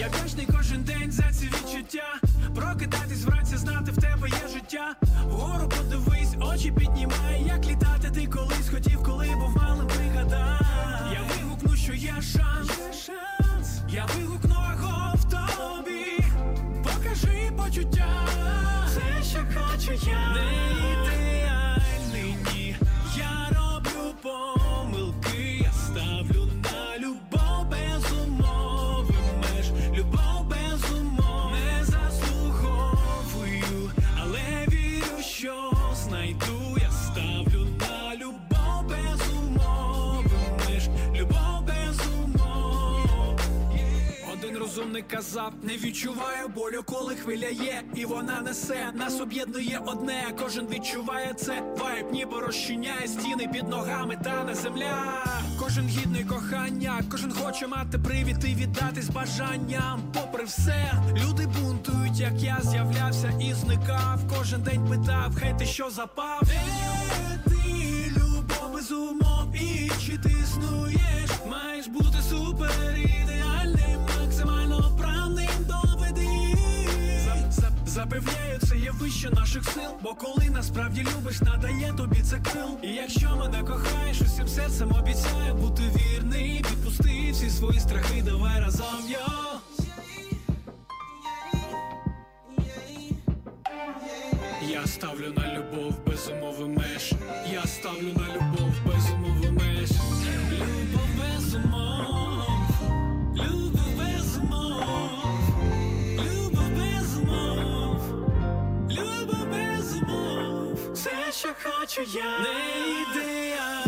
Я вдячний кожен день за ці відчуття. Прокидатись вранці, знати в тебе є життя. Вгору подивись, очі піднімай, як літати що хочу Розумник казав, не відчуваю болю, коли хвиля є, і вона несе. Нас об'єднує одне, кожен відчуває це. Вайб ніби розчиняє стіни під ногами, та не земля. Кожен гідний кохання, кожен хоче мати привід і віддатись бажанням. Попри все, люди бунтують, як я з'являвся і зникав. Кожен день питав, хай ти що запав. Де ти любов без умов і чи ти існуєш? Маєш бути супер ідеальним, Запевняю, це є вище наших сил. Бо коли насправді любиш, надає тобі це крил. І якщо мене кохаєш, усім серцем обіцяю бути вірний. Відпусти всі свої страхи, давай разом йо. Я ставлю на любов без умови меж. Я ставлю на любов що хочу я. Не ідеальний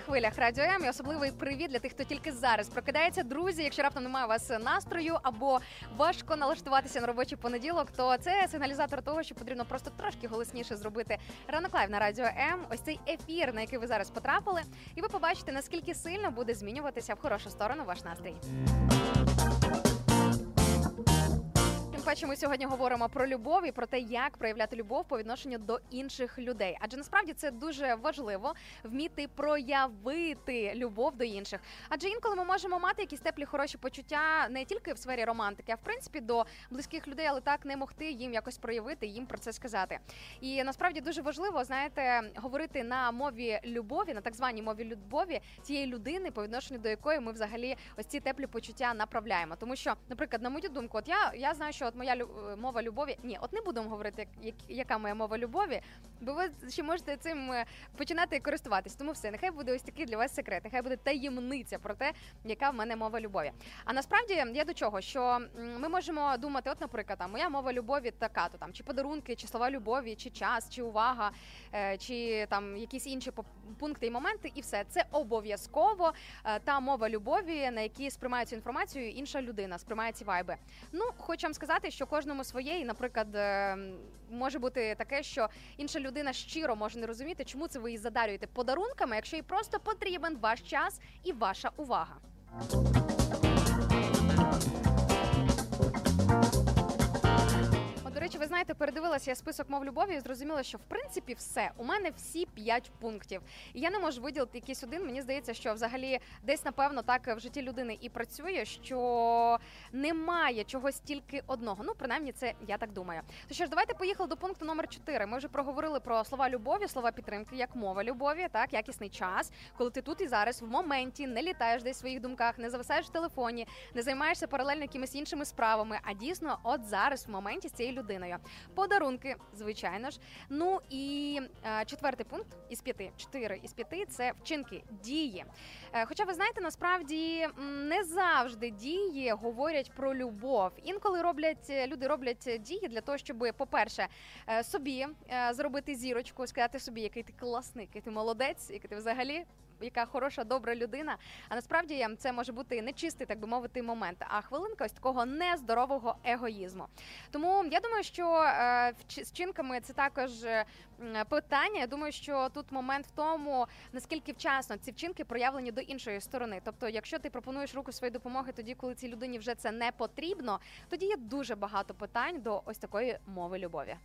Хвилях Радіо М. І особливий привіт для тих, хто тільки зараз прокидається. Друзі, якщо раптом немає у вас настрою або важко налаштуватися на робочий понеділок, то це сигналізатор того, що потрібно просто трошки голосніше зробити ранок лайв на радіо М. Ось цей ефір, на який ви зараз потрапили, і ви побачите, наскільки сильно буде змінюватися в хорошу сторону ваш настрій. Паче, ми сьогодні говоримо про любов і про те, як проявляти любов по відношенню до інших людей. Адже насправді це дуже важливо вміти проявити любов до інших. Адже інколи ми можемо мати якісь теплі хороші почуття не тільки в сфері романтики, а в принципі до близьких людей, але так не могти їм якось проявити, їм про це сказати. І насправді дуже важливо, знаєте, говорити на мові любові, на так званій мові любові цієї людини, по відношенню до якої ми взагалі ось ці теплі почуття направляємо. Тому що, наприклад, на мою думку, от я, я знаю, що от моя лю- мова любові, ні, от не будемо говорити, як, яка моя мова любові, бо ви ще можете цим е, починати користуватись. Тому все, нехай буде ось такий для вас секрет, нехай буде таємниця про те, яка в мене мова любові. А насправді я до чого, що ми можемо думати, от, наприклад, там моя мова любові така, то там чи подарунки, чи слова любові, чи час, чи увага, е, чи там якісь інші пункти і моменти, і все це обов'язково е, та мова любові, на якій сприймає цю інформацію інша людина, сприймає ці вайби. Ну, хочу вам сказати, що кожному своє, і, наприклад, е, може бути таке, що інша людина щиро може не розуміти, чому це ви її задарюєте подарунками, якщо їй просто потрібен ваш час і ваша увага. Речі, ви знаєте, передивилася я список мов любові і зрозуміла, що в принципі все. У мене всі п'ять пунктів. І я не можу виділити якийсь один. Мені здається, що взагалі десь напевно так в житті людини і працює, що немає чогось тільки одного. Ну, принаймні, це я так думаю. То що ж, давайте поїхали до пункту номер 4. Ми вже проговорили про слова любові, слова підтримки, як мова любові, так якісний час, коли ти тут і зараз в моменті не літаєш десь в своїх думках, не зависаєш в телефоні, не займаєшся паралельно якимись іншими справами, а дійсно, от зараз в моменті з цією людиною. Подарунки, звичайно ж. Ну і е, четвертий пункт із п'яти, чотири із п'яти це вчинки, дії. Е, Хоча ви знаєте, насправді не завжди дії говорять про любов. Інколи роблять е, люди роблять дії для того, щоб, по-перше, е, собі е, зробити зірочку, сказати собі, який ти класний, який ти молодець, який ти взагалі. Яка хороша, добра людина. А насправді це може бути нечистий, так би мовити, момент, а хвилинка ось такого нездорового егоїзму. Тому я думаю, що е, з чинками це також е, питання. Я думаю, що тут момент в тому, наскільки вчасно ці вчинки проявлені до іншої сторони. Тобто, якщо ти пропонуєш руку своєї допомоги, тоді, коли цій людині вже це не потрібно, тоді є дуже багато питань до ось такої мови любові.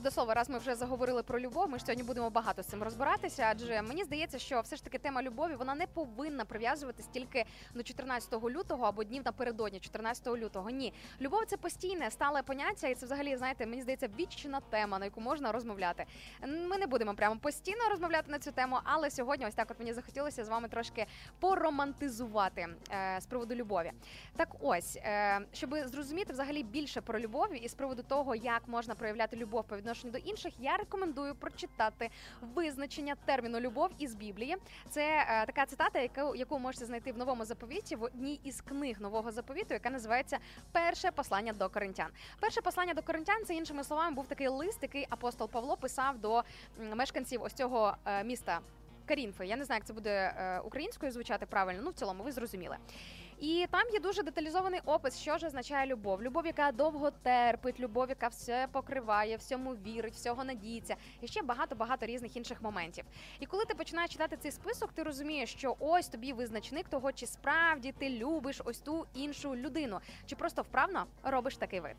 До слова, раз ми вже заговорили про любов, ми ж сьогодні будемо багато з цим розбиратися. Адже мені здається, що все ж таки тема любові вона не повинна прив'язуватись тільки до 14 лютого або днів напередодні 14 лютого. Ні, любов це постійне стале поняття, і це взагалі знаєте, мені здається, вічна тема, на яку можна розмовляти. Ми не будемо прямо постійно розмовляти на цю тему, але сьогодні, ось так, от мені захотілося з вами трошки поромантизувати е, з приводу любові. Так ось, е, щоб зрозуміти взагалі більше про любов і з приводу того, як можна проявляти любов по відношенню до інших, я рекомендую прочитати визначення терміну любов із Біблії. Це е, така цитата, яку, яку можете знайти в новому заповіті в одній із книг нового заповіту, яка називається Перше послання до коринтян. Перше послання до коринтян це іншими словами був такий лист, який апостол Павло писав до мешканців ось цього е, міста. Карінфи, я не знаю, як це буде е, українською звучати правильно. Ну в цілому, ви зрозуміли. І там є дуже деталізований опис, що ж означає любов. Любов, яка довго терпить, любов, яка все покриває, всьому вірить, всього надіється, і ще багато багато різних інших моментів. І коли ти починаєш читати цей список, ти розумієш, що ось тобі визначник того, чи справді ти любиш ось ту іншу людину, чи просто вправно робиш такий вид.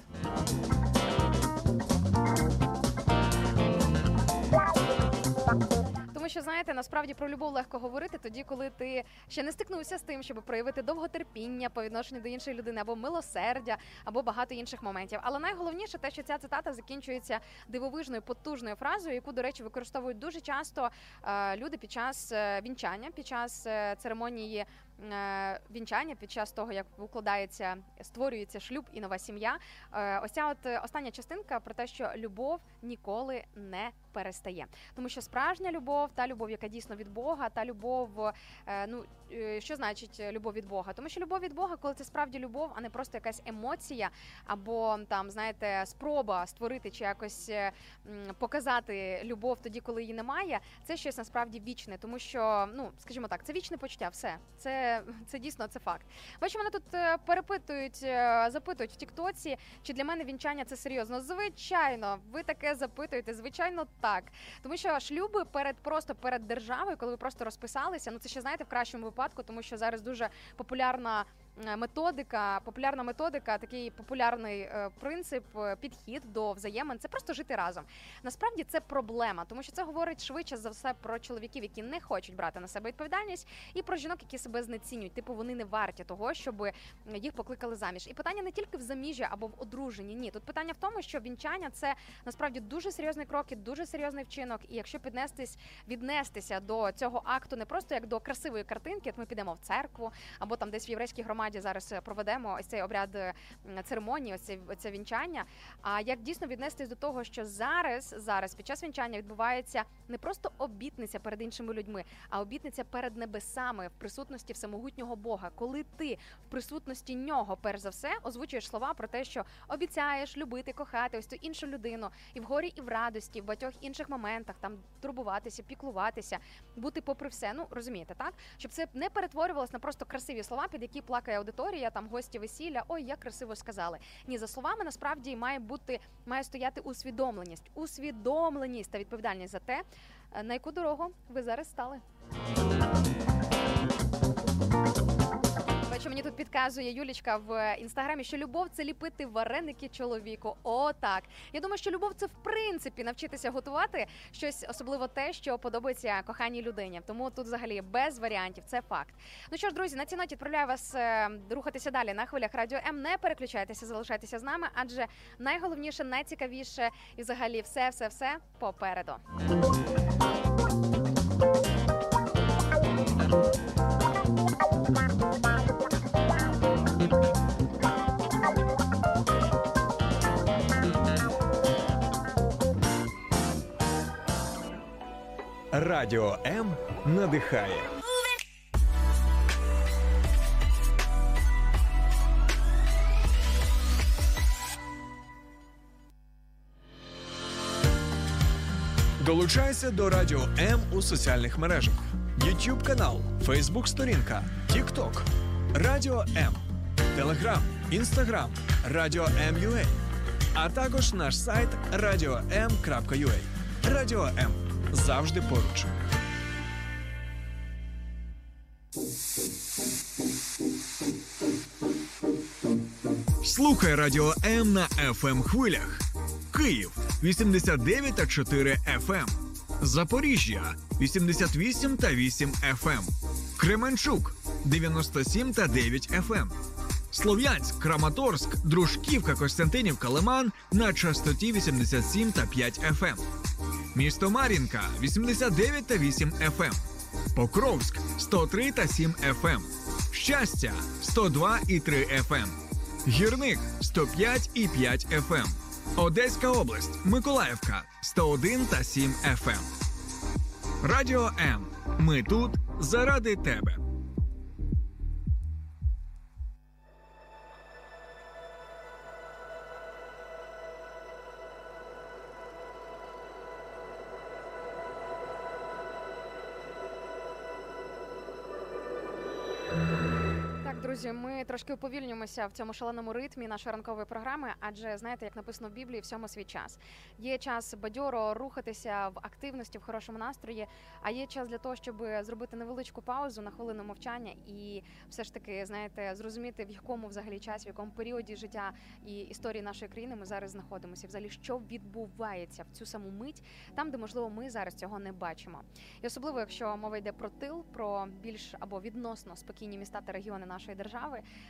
Що знаєте, насправді про любов легко говорити тоді, коли ти ще не стикнувся з тим, щоб проявити довготерпіння по відношенню до іншої людини, або милосердя, або багато інших моментів. Але найголовніше те, що ця цитата закінчується дивовижною потужною фразою, яку, до речі, використовують дуже часто е, люди під час е, вінчання, під час е, церемонії. Е, Вінчання під час того, як укладається, створюється шлюб і нова сім'я. Е, Ось ця от е, остання частинка про те, що любов ніколи не перестає. Тому що справжня любов, та любов, яка дійсно від Бога, та любов, ну що значить любов від Бога? Тому що любов від Бога, коли це справді любов, а не просто якась емоція, або там, знаєте, спроба створити чи якось показати любов тоді, коли її немає, це щось насправді вічне, тому що, ну скажімо так, це вічне почуття. Все це, це дійсно це факт. Бачу, мене тут е, перепитують, е, запитують в Тіктоці, чи для мене вінчання це серйозно. Звичайно, ви таке запитуєте. Звичайно, так. Тому що шлюби перед просто перед державою, коли ви просто розписалися, ну це ще знаєте в кращому випадку, тому що зараз дуже популярна. Е, Методика, популярна методика, такий популярний е, принцип, е, підхід до взаємин це просто жити разом. Насправді це проблема, тому що це говорить швидше за все про чоловіків, які не хочуть брати на себе відповідальність, і про жінок, які себе знецінюють. Типу вони не варті того, щоб їх покликали заміж. І питання не тільки в заміжжі або в одруженні. Ні, тут питання в тому, що вінчання це насправді дуже серйозний крок і дуже серйозний вчинок. І якщо піднестись, віднестися до цього акту не просто як до красивої картинки, от ми підемо в церкву, або там десь в єврейській громаді зараз е, проведемо ось цей обряд е, церемонії, ось це, це вінчання. А як дійсно віднестись до того, що зараз, зараз під час вінчання відбувається не просто обітниця перед іншими людьми, а обітниця перед небесами в присутності всемогутнього Бога, коли ти в присутності нього, перш за все, озвучуєш слова про те, що обіцяєш любити, кохати ось ту іншу людину, і в горі, і в радості, в багатьох інших моментах там турбуватися, піклуватися, бути попри все. Ну розумієте, так щоб це не перетворювалося на просто красиві слова, під які плакає аудиторія, там гості весілля. Ой, як красиво сказали. Ні, за словами насправді має бути має стояти усвідомленість, усвідомленість та відповідальність за те, е, на яку дорогу ви зараз стали. Бачу, мені тут підказує Юлічка в інстаграмі, що любов це ліпити вареники чоловіку. О, так. Я думаю, що любов це в принципі навчитися готувати щось, особливо те, що подобається коханій людині. Тому тут взагалі без варіантів, це факт. Ну що ж, друзі, на цій ноті відправляю вас е, рухатися далі на хвилях радіо М. Не переключайтеся, залишайтеся з нами, адже найголовніше, найцікавіше і взагалі все, все, все попереду. Радіо М надихає. Долучайся до Радіо М у соціальних мережах: YouTube канал, Facebook сторінка, TikTok, Радіо М, Телеграм, Інстаграм, Радіо М.Ua, а також наш сайт radio.m.ua. Радіо М завжди поруч. Слухай Радіо М на fm хвилях. Київ 89,4 FM. Запоріжжя 88 та 8 FM. Кременчук 97 та 9 FM. Слов'янськ, Краматорськ, Дружківка, Костянтинівка, Лиман на частоті 87 та 5 FM. Місто Мар'їнка 89 та 8 FM. Покровськ 103 та 7 FM. Щастя 102 і 3 FM. Гірник 105 і 5 FM. Одеська область, Миколаївка 101 та 7 FM. Радіо М. Ми тут заради тебе. Друзі, ми трошки уповільнюємося в цьому шаленому ритмі нашої ранкової програми, адже знаєте, як написано в Біблії, всьому свій час. Є час бадьоро рухатися в активності, в хорошому настрої. А є час для того, щоб зробити невеличку паузу на хвилину мовчання і все ж таки, знаєте, зрозуміти, в якому взагалі часі, в якому періоді життя і історії нашої країни ми зараз знаходимося. Взагалі, що відбувається в цю саму мить, там, де можливо ми зараз цього не бачимо. І особливо, якщо мова йде про тил, про більш або відносно спокійні міста та регіони нашої держави,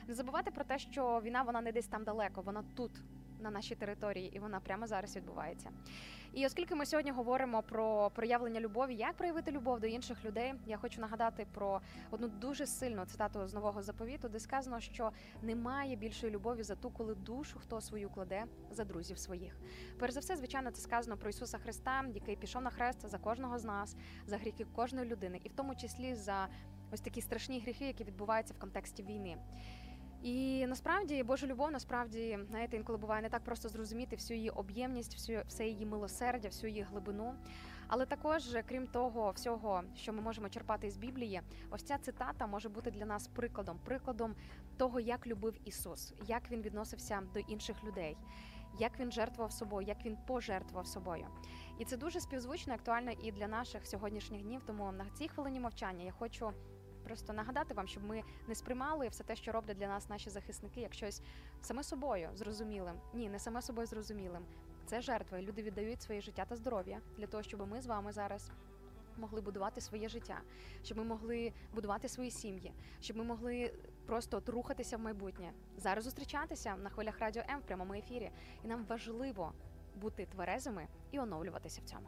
не забувати про те, що війна вона не десь там далеко, вона тут. На нашій території, і вона прямо зараз відбувається. І оскільки ми сьогодні говоримо про проявлення любові, як проявити любов до інших людей, я хочу нагадати про одну дуже сильну цитату з нового заповіту, де сказано, що немає більшої любові за ту, коли душу хто свою кладе за друзів своїх. Перш за все, звичайно, це сказано про Ісуса Христа, який пішов на хрест за кожного з нас, за гріхи кожної людини, і в тому числі за ось такі страшні гріхи, які відбуваються в контексті війни. І насправді Божу любов насправді знаєте, інколи буває не так просто зрозуміти всю її об'ємність, всю все її милосердя, всю її глибину. Але також, крім того, всього, що ми можемо черпати із Біблії, ось ця цитата може бути для нас прикладом, прикладом того, як любив Ісус, як він відносився до інших людей, як він жертвував собою, як він пожертвував собою. І це дуже співзвучно, актуально і для наших сьогоднішніх днів. Тому на цій хвилині мовчання я хочу просто нагадати вам, щоб ми не сприймали все те, що роблять для нас наші захисники, як щось саме собою зрозумілим. Ні, не саме собою зрозумілим. Це жертви. Люди віддають своє життя та здоров'я для того, щоб ми з вами зараз. Могли будувати своє життя, щоб ми могли будувати свої сім'ї, щоб ми могли просто от рухатися в майбутнє, зараз зустрічатися на хвилях радіо М в прямому ефірі. І нам важливо бути тверезими і оновлюватися в цьому.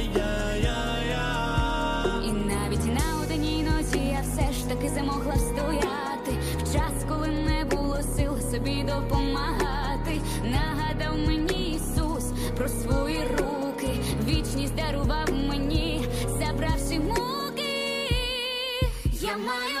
я, собі допомагати, нагадав мені Ісус про свої руки, вічність дарував мені, забравши муки. Я маю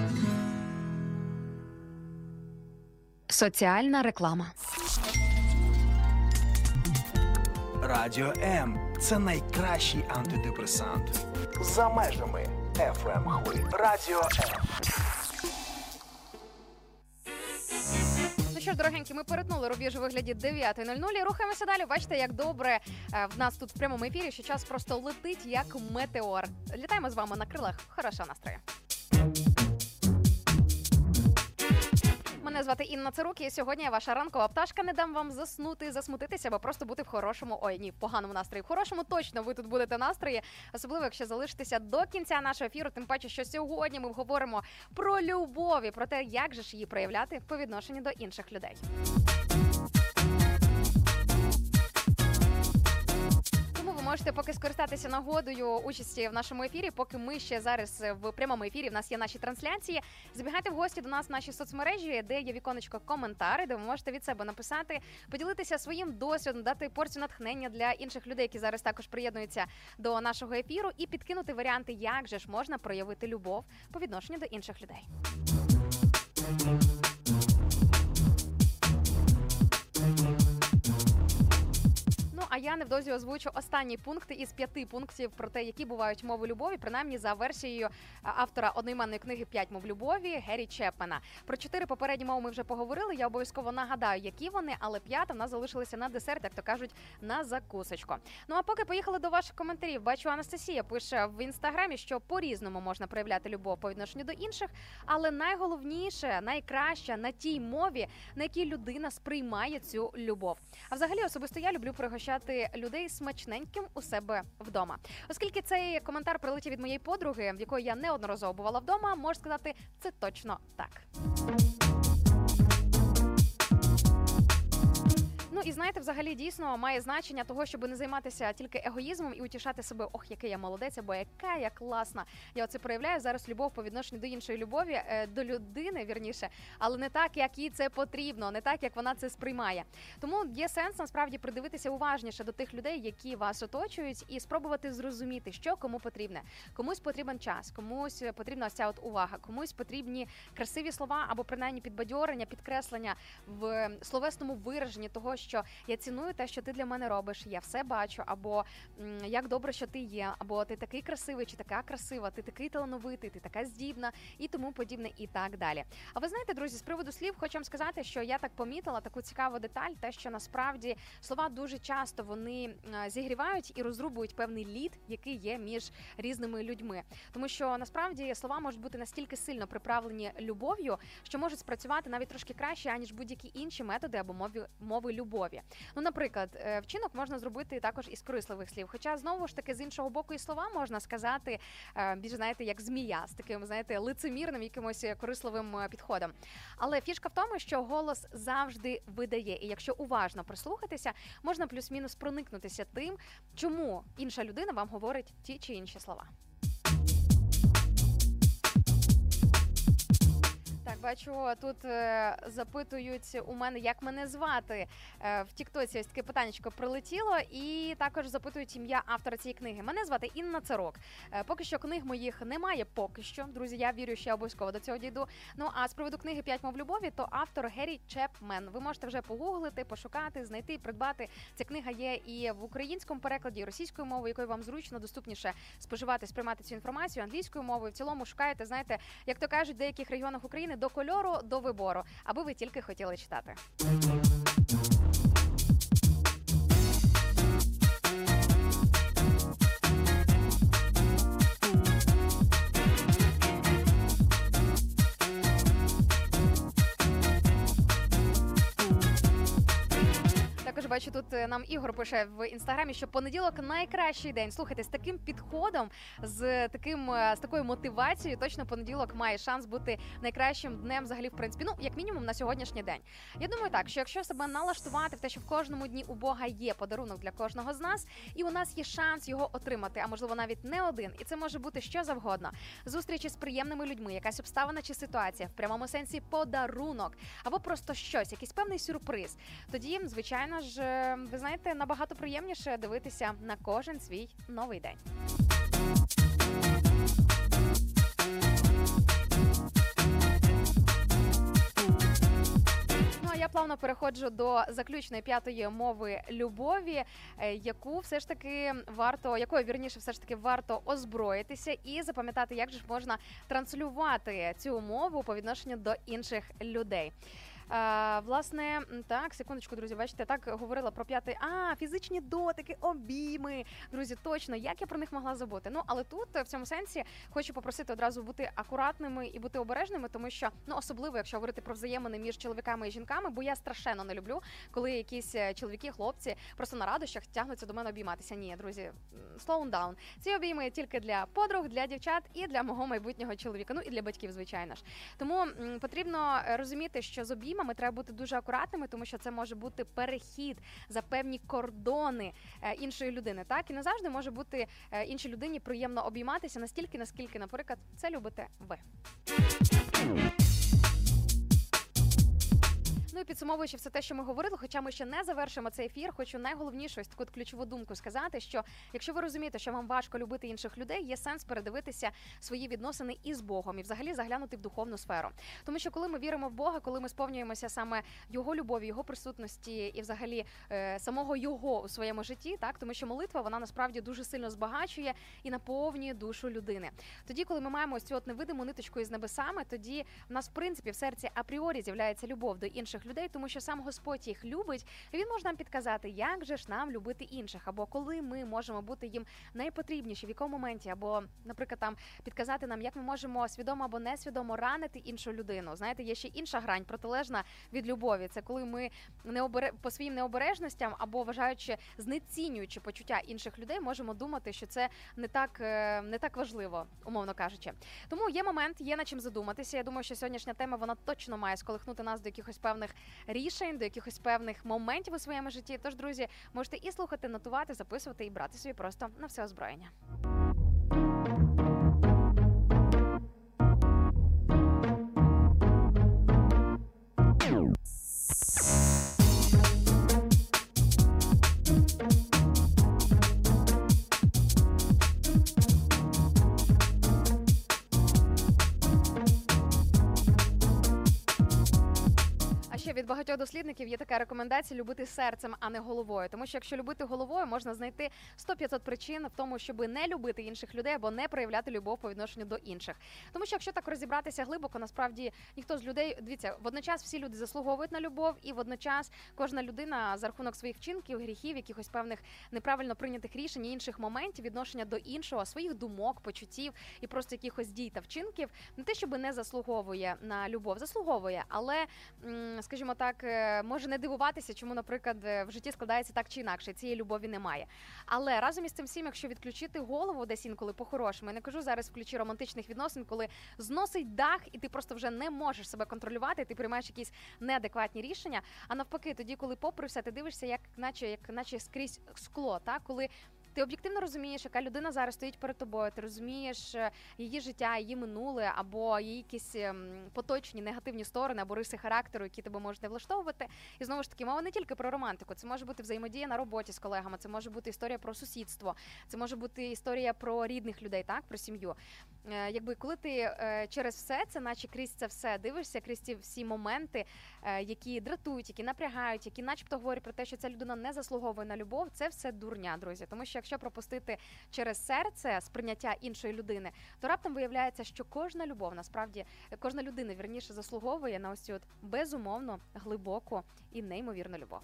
Соціальна реклама. Радіо М це найкращий антидепресант. За межами FM хвиль. Радіо М. Ну що ж, дорогенькі, ми перетнули рубіж у вигляді 9.00 і рухаємося далі. Бачите, як добре е, в нас тут в прямому ефірі, що час просто летить як метеор. Літаємо з вами на крилах. Хорошого настрою. Мене звати Інна Царук, і сьогодні я ваша ранкова пташка. Не дам вам заснути, засмутитися, або просто бути в хорошому, ой, ні, в поганому настрої. В хорошому точно ви тут будете настрої, особливо якщо залишитися до кінця нашого ефіру. Тим паче, що сьогодні ми говоримо про любов і про те, як же ж її проявляти по відношенню до інших людей. Можете поки скористатися нагодою участі в нашому ефірі, поки ми ще зараз в прямому ефірі. В нас є наші трансляції. Забігайте в гості до нас в наші соцмережі, де є віконечко коментари, де ви можете від себе написати, поділитися своїм досвідом, дати порцію натхнення для інших людей, які зараз також приєднуються до нашого ефіру, і підкинути варіанти, як же ж можна проявити любов по відношенню до інших людей. Я невдовзі озвучу останні пункти із п'яти пунктів про те, які бувають мови любові, принаймні за версією автора одноіменної книги «П'ять мов любові Геррі Чепмена. Про чотири попередні мови ми вже поговорили. Я обов'язково нагадаю, які вони, але п'ята в нас залишилася на десерт, як то кажуть, на закусочку. Ну а поки поїхали до ваших коментарів, бачу, Анастасія пише в інстаграмі, що по-різному можна проявляти любов по відношенню до інших, але найголовніше, найкраще на тій мові, на якій людина сприймає цю любов. А взагалі особисто я люблю пригощати людей смачненьким у себе вдома. Оскільки цей коментар прилетів від моєї подруги, в якої я неодноразово бувала вдома, можу сказати, це точно так. Ну і знаєте, взагалі дійсно має значення того, щоб не займатися тільки егоїзмом і утішати себе, ох, який я молодець, або яка я класна. Я оце проявляю зараз любов по відношенню до іншої любові, е, до людини, вірніше, але не так, як їй це потрібно, не так, як вона це сприймає. Тому є сенс насправді придивитися уважніше до тих людей, які вас оточують, і спробувати зрозуміти, що кому потрібне. Комусь потрібен час, комусь потрібна ця от увага, комусь потрібні красиві слова або принаймні підбадьорення, підкреслення в словесному вираженні того, що я ціную те, що ти для мене робиш, я все бачу, або як добре, що ти є, або ти такий красивий чи така красива, ти такий талановитий, ти така здібна і тому подібне, і так далі. А ви знаєте, друзі, з приводу слів хочу вам сказати, що я так помітила таку цікаву деталь, те, що насправді слова дуже часто вони е, зігрівають і розрубують певний лід, який є між різними людьми. Тому що насправді слова можуть бути настільки сильно приправлені любов'ю, що можуть спрацювати навіть трошки краще, аніж будь-які інші методи або мови мови любові. Ну, наприклад, е, вчинок можна зробити також із корисливих слів. Хоча знову ж таки з іншого боку, і слова можна сказати е, більш знаєте, як змія з таким, знаєте, лицемірним якимось корисливим е, підходом. Але фішка в тому, що голос завжди видає, і якщо уважно прислухатися, можна плюс-мінус проникнутися тим, чому інша людина вам говорить ті чи інші слова. Так, бачу, тут е, запитують у мене, як мене звати. Е, в Тіктоці ось таке питаннячко прилетіло, і також запитують ім'я автора цієї книги. Мене звати Інна Царок. Е, поки що книг моїх немає, поки що. Друзі, я вірю, що я обов'язково до цього дійду. Ну а з приводу книги «П'ять мов любові, то автор Геррі Чепмен. Ви можете вже погуглити, пошукати, знайти, придбати. Ця книга є і в українському перекладі, і російською мовою, якою вам зручно, доступніше споживати, сприймати цю інформацію англійською мовою. В цілому шукаєте, знаєте, як то кажуть, в деяких регіонах України до кольору, до вибору, аби ви тільки хотіли читати. Бачу, тут е, нам Ігор пише в інстаграмі, що понеділок найкращий день. Слухайте, з таким підходом, з таким е, з такою мотивацією, точно понеділок має шанс бути найкращим днем, взагалі, в принципі, ну як мінімум на сьогоднішній день. Я думаю, так що якщо себе налаштувати в те, що в кожному дні у Бога є подарунок для кожного з нас, і у нас є шанс його отримати, а можливо навіть не один, і це може бути що завгодно. Зустрічі з приємними людьми, якась обставина чи ситуація в прямому сенсі подарунок, або просто щось, якийсь певний сюрприз. Тоді, звичайно ж, ви знаєте, набагато приємніше дивитися на кожен свій новий день. Ну я плавно переходжу до заключної п'ятої мови любові, е, яку все ж таки варто, якою вірніше, все ж таки варто озброїтися і запам'ятати, як же ж можна транслювати цю мову по відношенню до інших людей. Власне, так, секундочку, друзі, бачите, так говорила про п'ятий. А, фізичні дотики, обійми. Друзі, точно, як я про них могла забути. Ну, але тут е, в цьому сенсі хочу попросити одразу бути акуратними і бути обережними, тому що ну особливо, якщо говорити про взаємини між чоловіками і жінками, бо я страшенно не люблю, коли якісь е, чоловіки, хлопці просто на радощах тягнуться до мене обійматися. Ні, друзі, slow down. Ці обійми тільки для подруг, для дівчат і для мого майбутнього чоловіка. Ну і для батьків, звичайно ж. Тому потрібно е, розуміти, що з обіймами треба бути дуже акуратними, тому що це може бути перехід за певні кордони е, іншої людини. Так і не завжди може бути е, іншій людині приємно обійматися настільки, наскільки, наприклад, це любите ви. Ну і підсумовуючи все те, що ми говорили, хоча ми ще не завершимо цей ефір, хочу найголовнішу ось таку ключову думку сказати, що якщо ви розумієте, що вам важко любити інших людей, є сенс передивитися свої відносини із Богом і взагалі заглянути в духовну сферу. Тому що коли ми віримо в Бога, коли ми сповнюємося саме його любові, його присутності і взагалі е, самого його у своєму житті, так тому що молитва вона насправді дуже сильно збагачує і наповнює душу людини. Тоді, коли ми маємо ось цю от невидиму ниточку із небесами, тоді в нас в принципі в серці апріорі з'являється любов до інших людей, тому що сам Господь їх любить, він може нам підказати, як же ж нам любити інших, або коли ми можемо бути їм найпотрібніші, в якому моменті, або, наприклад, там підказати нам, як ми можемо свідомо або несвідомо ранити іншу людину. Знаєте, є ще інша грань протилежна від любові. Це коли ми не обере по своїм необережностям або вважаючи знецінюючи почуття інших людей, можемо думати, що це не так е, не так важливо, умовно кажучи. Тому є момент, є над чим задуматися. Я думаю, що сьогоднішня тема вона точно має сколихнути нас до якихось певних рішень, до якихось певних моментів у своєму житті. Тож, друзі, можете і слухати, нотувати, записувати і брати собі просто на все озброєння. Багатьох дослідників є така рекомендація любити серцем, а не головою. Тому що якщо любити головою, можна знайти 100-500 причин в тому, щоб не любити інших людей або не проявляти любов по відношенню до інших. Тому що якщо так розібратися глибоко, насправді ніхто з людей дивіться, водночас всі люди заслуговують на любов, і водночас кожна людина за рахунок своїх вчинків, гріхів, якихось певних неправильно прийнятих рішень і інших моментів відношення до іншого, своїх думок, почуттів і просто якихось дій та вчинків, не те, щоб не заслуговує на любов, заслуговує, але скажімо так, е, може не дивуватися, чому, наприклад, е, в житті складається так чи інакше. Цієї любові немає. Але разом із цим всім, якщо відключити голову десь інколи по-хорошому, я не кажу зараз в ключі романтичних відносин, коли зносить дах, і ти просто вже не можеш себе контролювати, ти приймаєш якісь неадекватні рішення. А навпаки, тоді, коли попри все, ти дивишся, як наче як наче скрізь скло, так коли. Ти об'єктивно розумієш, яка людина зараз стоїть перед тобою. Ти розумієш е, її життя, її минуле, або її якісь ем, поточні негативні сторони, або риси характеру, які тебе можуть не влаштовувати. І знову ж таки, мова не тільки про романтику. Це може бути взаємодія на роботі з колегами, це може бути історія про сусідство, це може бути історія про рідних людей, так про сім'ю. Е, Якби коли ти е, через все це, наче крізь це все дивишся, крізь ці всі моменти, які дратують, які напрягають, які, начебто, говорять про те, що ця людина не заслуговує на любов, це все дурня, друзі. Тому що якщо пропустити через серце сприйняття іншої людини, то раптом виявляється, що кожна любов, насправді, кожна людина вірніше заслуговує на ось цю от безумовно глибоку і неймовірну любов.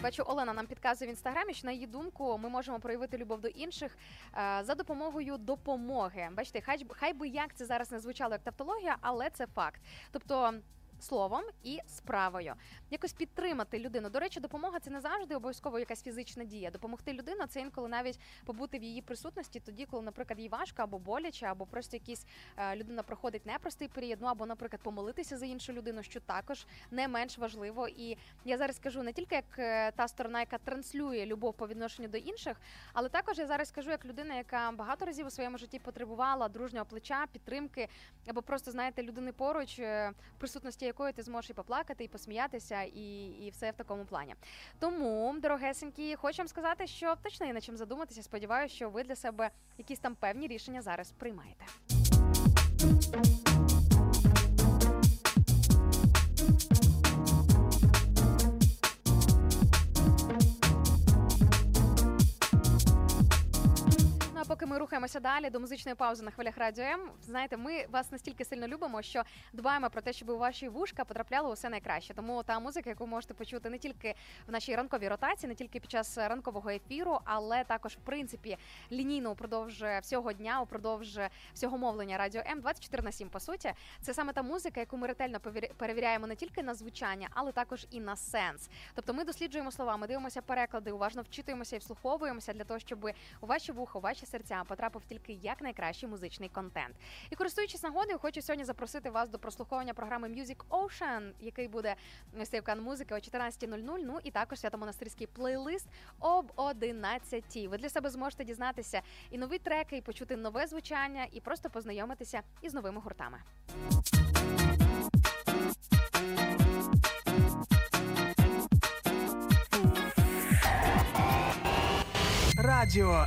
Бачу, Олена нам підказує в інстаграмі, що на її думку ми можемо проявити любов до інших е, за допомогою допомоги. Бачите, хай, хай би як це зараз не звучало як тавтологія, але це факт. Тобто. Словом і справою якось підтримати людину. До речі, допомога це не завжди обов'язково якась фізична дія. Допомогти людину це інколи навіть побути в її присутності, тоді, коли, наприклад, їй важко або боляче, або просто якісь е, людина проходить непростий період. Ну або, наприклад, помолитися за іншу людину, що також не менш важливо. І я зараз скажу не тільки як е, та сторона, яка транслює любов по відношенню до інших, але також я зараз скажу як людина, яка багато разів у своєму житті потребувала дружнього плеча, підтримки, або просто знаєте, людини поруч, е, присутності якої ти зможеш і поплакати, і посміятися, і, і все в такому плані. Тому, дорогесенькі, хочу вам сказати, що точно є на чим задуматися. Сподіваюся, що ви для себе якісь там певні рішення зараз приймаєте. Поки ми рухаємося далі до музичної паузи на хвилях радіо М, знаєте, ми вас настільки сильно любимо, що дбаємо про те, щоб у ваші вушка потрапляло усе найкраще. Тому та музика, яку можете почути не тільки в нашій ранковій ротації, не тільки під час ранкового ефіру, але також в принципі лінійно упродовж всього дня, упродовж всього мовлення радіо М 24 на 7, по суті. Це саме та музика, яку ми ретельно перевіряємо не тільки на звучання, але також і на сенс. Тобто ми досліджуємо слова, ми дивимося переклади, уважно вчитуємося і вслуховуємося для того, щоб у ваші вуха, у ваші серця потрапив тільки як найкращий музичний контент. І користуючись нагодою, хочу сьогодні запросити вас до прослуховування програми Music Ocean, який буде ось музики о 14.00, Ну і також святомонастирський плейлист об 11.00. Ви для себе зможете дізнатися і нові треки, і почути нове звучання, і просто познайомитися із новими гуртами. Радіо.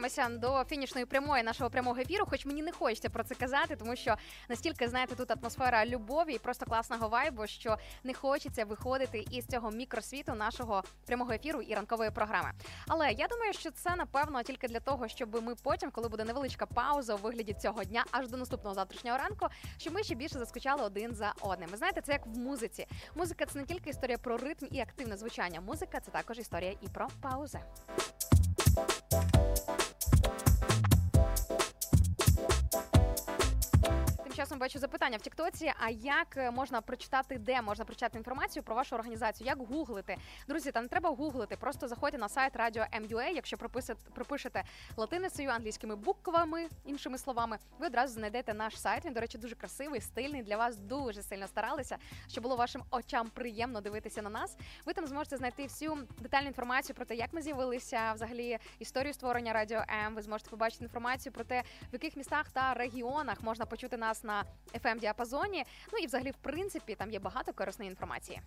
Наближаємося до фінішної прямої нашого прямого ефіру. Хоч мені не хочеться про це казати, тому що настільки знаєте, тут атмосфера любові і просто класного вайбу, що не хочеться виходити із цього мікросвіту нашого прямого ефіру і ранкової програми. Але я думаю, що це напевно тільки для того, щоб ми потім, коли буде невеличка пауза у вигляді цього дня, аж до наступного завтрашнього ранку, щоб ми ще більше заскучали один за одним. Ви знаєте, це як в музиці. Музика це не тільки історія про ритм і активне звучання. Музика це також історія і про паузи. Часом бачу запитання в Тіктоці. А як е, можна прочитати, де можна прочитати інформацію про вашу організацію? Як гуглити? Друзі, та не треба гуглити. Просто заходьте на сайт Радіо МЮА. Якщо прописите, пропишете латиницею, англійськими буквами, іншими словами, ви одразу знайдете наш сайт. Він, до речі, дуже красивий, стильний. Для вас дуже сильно старалися, щоб було вашим очам приємно дивитися на нас. Ви там зможете знайти всю детальну інформацію про те, як ми з'явилися, взагалі історію створення Радіо М. Ви зможете побачити інформацію про те, в яких містах та регіонах можна почути нас на fm діапазоні. Ну і взагалі, в принципі, там є багато корисної інформації.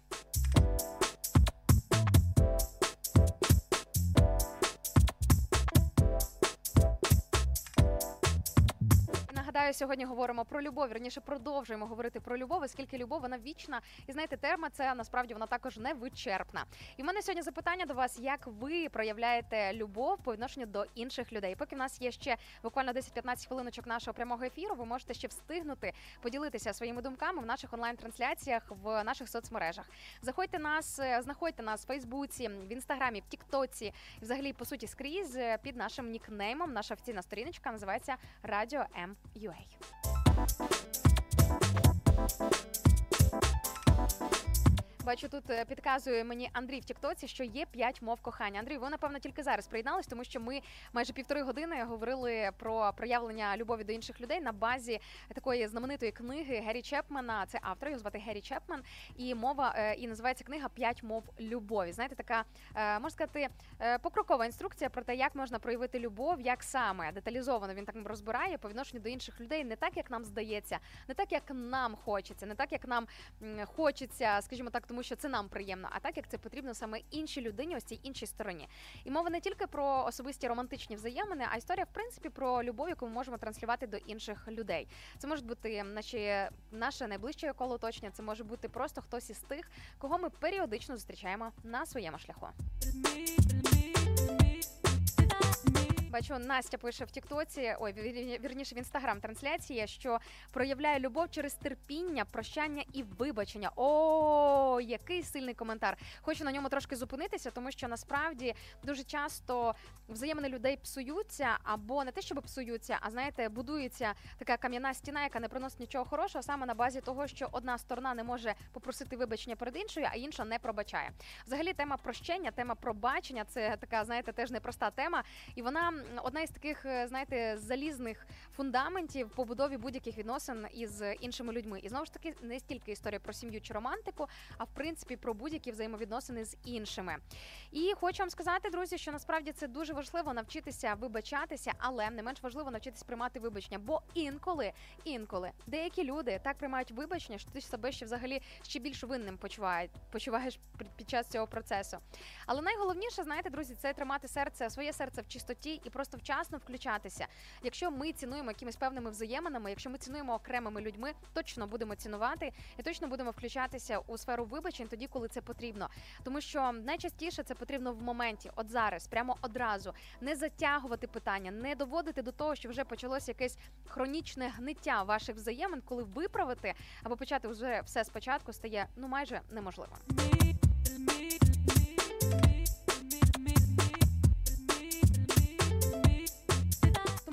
Нагадаю, сьогодні говоримо про любов. Вірніше продовжуємо говорити про любов, оскільки любов вона вічна. І знаєте, тема це насправді вона також невичерпна. І в мене сьогодні запитання до вас: як ви проявляєте любов по відношенню до інших людей? Поки в нас є ще буквально 10-15 хвилиночок нашого прямого ефіру, ви можете ще встигнути поділитися своїми думками в наших онлайн-трансляціях в наших соцмережах. Заходьте нас, е, знаходьте нас в Фейсбуці, в інстаграмі, в Тіктоці, взагалі по суті скрізь е, під нашим нікнеймом. Наша офіційна сторіночка називається Радіо М.UA. Бачу, тут е, підказує мені Андрій в Тіктоці, що є п'ять мов кохання. Андрій, ви напевно тільки зараз приєднались, тому що ми майже півтори години говорили про проявлення любові до інших людей на базі такої знаменитої книги Геррі Чепмана. Це автор, його звати Геррі Чепман, і мова е, і називається книга П'ять мов любові. Знаєте, така е, можна сказати покрокова інструкція про те, як можна проявити любов, як саме деталізовано він так розбирає по відношенню до інших людей, не так, як нам здається, не так, як нам хочеться, не так, як нам хочеться, скажімо так, тому що це нам приємно, а так як це потрібно саме іншій людині, ось цій іншій стороні. І мова не тільки про особисті романтичні взаємини, а історія, в принципі, про любов, яку ми можемо транслювати до інших людей. Це може бути наші, наше найближче коло оточення, це може бути просто хтось із тих, кого ми періодично зустрічаємо на своєму шляху. Бачу, Настя пише в Тіктоці, ой, вір- вірніше в інстаграм трансляції, що проявляє любов через терпіння, прощання і вибачення. О, який сильний коментар. Хочу на ньому трошки зупинитися, тому що насправді дуже часто взаємини людей псуються, або не те, щоб псуються, а знаєте, будується така кам'яна стіна, яка не приносить нічого хорошого, саме на базі того, що одна сторона не може попросити вибачення перед іншою, а інша не пробачає. Взагалі, тема прощення, тема пробачення це така, знаєте, теж непроста тема, і вона одна із таких, е, знаєте, залізних фундаментів побудові будь-яких відносин із іншими людьми. І знову ж таки, не стільки історія про сім'ю чи романтику, а в принципі про будь-які взаємовідносини з іншими. І хочу вам сказати, друзі, що насправді це дуже важливо навчитися вибачатися, але не менш важливо навчитися приймати вибачення. Бо інколи, інколи деякі люди так приймають вибачення, що ти себе ще взагалі ще більш винним почуваєш під- під час цього процесу. Але найголовніше, знаєте, друзі, це тримати серце, своє серце в чистоті і просто вчасно включатися. Якщо ми цінуємо якимись певними взаєминами, якщо ми цінуємо окремими людьми, точно будемо цінувати і точно будемо включатися у сферу вибачень тоді, коли це потрібно. Тому що найчастіше це потрібно в моменті, от зараз, прямо одразу, не затягувати питання, не доводити до того, що вже почалося якесь хронічне гниття ваших взаємин, коли виправити або почати вже все спочатку стає ну майже неможливо.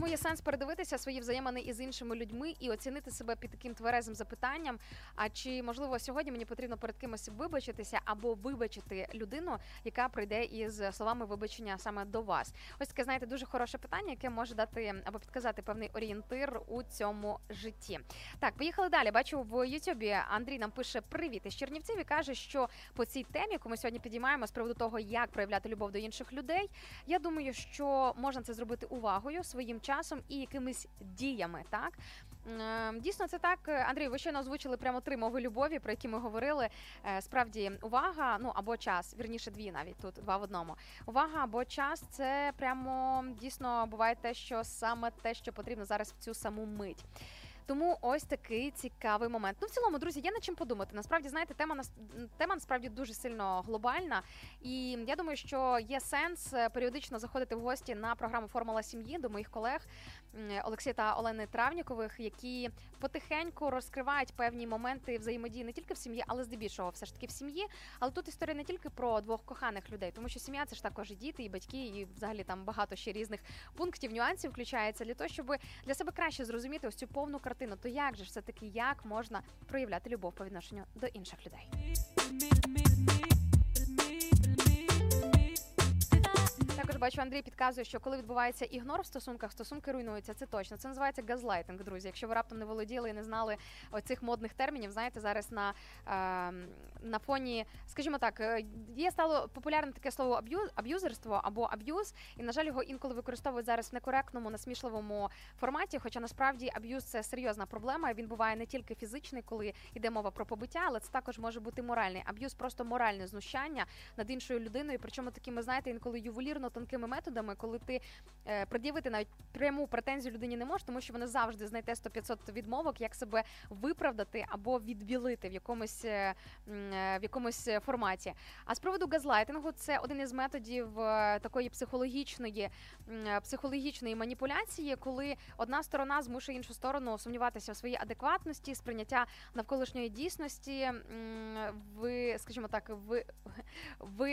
Тому є сенс передивитися свої взаємини із іншими людьми і оцінити себе під таким тверезим запитанням. А чи можливо сьогодні мені потрібно перед кимось вибачитися або вибачити людину, яка прийде із словами вибачення саме до вас? Ось таке, знаєте, дуже хороше питання, яке може дати або підказати певний орієнтир у цьому житті. Так, поїхали далі. Бачу в Ютубі Андрій нам пише привіт із Чернівців і каже, що по цій темі, яку ми сьогодні підіймаємо з приводу того, як проявляти любов до інших людей, я думаю, що можна це зробити увагою, своїм часом і якимись діями. Так Е, Дійсно, це так. Андрій, ви щойно озвучили прямо три мови любові, про які ми говорили. Е, Справді, увага, ну або час, вірніше, дві навіть тут, два в одному. Увага або час це прямо дійсно буває те, що саме те, що потрібно зараз в цю саму мить. Тому ось такий цікавий момент. Ну, в цілому, друзі, є над чим подумати. Насправді, знаєте, тема тема насправді дуже сильно глобальна, і я думаю, що є сенс е, періодично заходити в гості на програму Формула сім'ї до моїх колег Олексія та Олени Травнікових, які потихеньку розкривають певні моменти взаємодії не тільки в сім'ї, але здебільшого все ж таки в сім'ї. Але тут історія не тільки про двох коханих людей, тому що сім'я це ж також і діти, і батьки, і взагалі там багато ще різних пунктів, нюансів включається для того, щоб для себе краще зрозуміти ось цю повну картину. То як же ж все таки як можна проявляти любов по відношенню до інших людей? Бачу, Андрій підказує, що коли відбувається ігнор в стосунках, стосунки руйнуються. Це точно. Це називається газлайтинг, друзі. Якщо ви раптом не володіли і не знали оцих модних термінів, знаєте, зараз на, е, на фоні, скажімо так, е, є стало популярне таке слово аб'юз, аб'юзерство або аб'юз, і на жаль, його інколи використовують зараз в некоректному, насмішливому форматі. Хоча насправді аб'юз це серйозна проблема. Він буває не тільки фізичний, коли йде мова про побиття, але це також може бути моральний. Аб'юз просто моральне знущання над іншою людиною. Причому такими, знаєте, інколи ювелірно тонкими методами, коли ти е, пред'явити навіть пряму претензію людині не можеш, тому що вона завжди знайде 100-500 відмовок, як себе виправдати або відбілити в якомусь е, е, в якомусь е, форматі. А з приводу газлайтингу, це один із методів е, такої психологічної е, психологічної маніпуляції, коли одна сторона змушує іншу сторону сумніватися в своїй адекватності, сприйняття навколишньої дійсності. Ви, скажімо так, ви, ви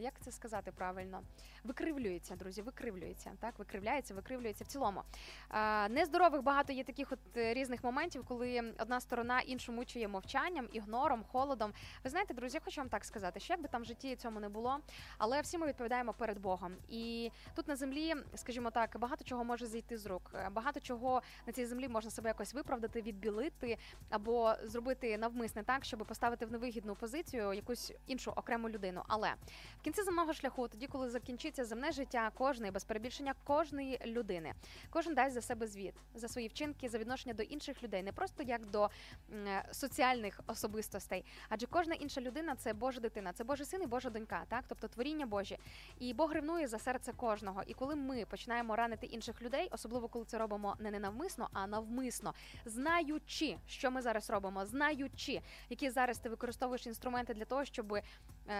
як це сказати правильно? Викривлюється, друзі, викривлюється. Так, викривляється, викривлюється в цілому. А, нездорових багато є таких от е, різних моментів, коли одна сторона іншу мучує мовчанням, ігнором, холодом. Ви знаєте, друзі, я хочу вам так сказати, що як би там в житті цьому не було, але всі ми відповідаємо перед Богом. І тут на землі, скажімо так, багато чого може зійти з рук. Е, Багато чого на цій землі можна себе якось виправдати, відбілити або зробити навмисне так, щоб поставити в невигідну позицію якусь іншу окрему людину. Але в кінці земного шляху, тоді, коли закінчиться земне життя кожної, без перебільшення кожної людини, кожен дасть за себе звіт за свої вчинки, за відношення до інших людей, не просто як до е, соціальних особистостей, адже кожна інша людина це Божа дитина, це Божий син і Божа донька, так тобто творіння Божі. І Бог ревнує за серце кожного. І коли ми починаємо ранити інших людей, особливо коли це робимо не ненавмисно, а навмисно, знаючи, що ми зараз робимо, знаючи, які зараз ти використовуєш інструменти для того, щоб е,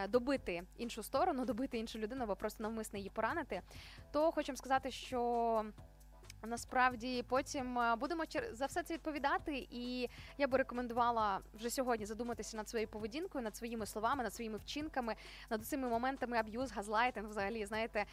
добити іншу сторону, добити іншу людину або просто навмисно її поранити, то хочемо сказати, що. Насправді потім е, будемо за все це відповідати, і я би рекомендувала вже сьогодні задуматися над своєю поведінкою, над своїми словами, над своїми вчинками, над цими моментами аб'юз, газлайтинг, взагалі, знаєте.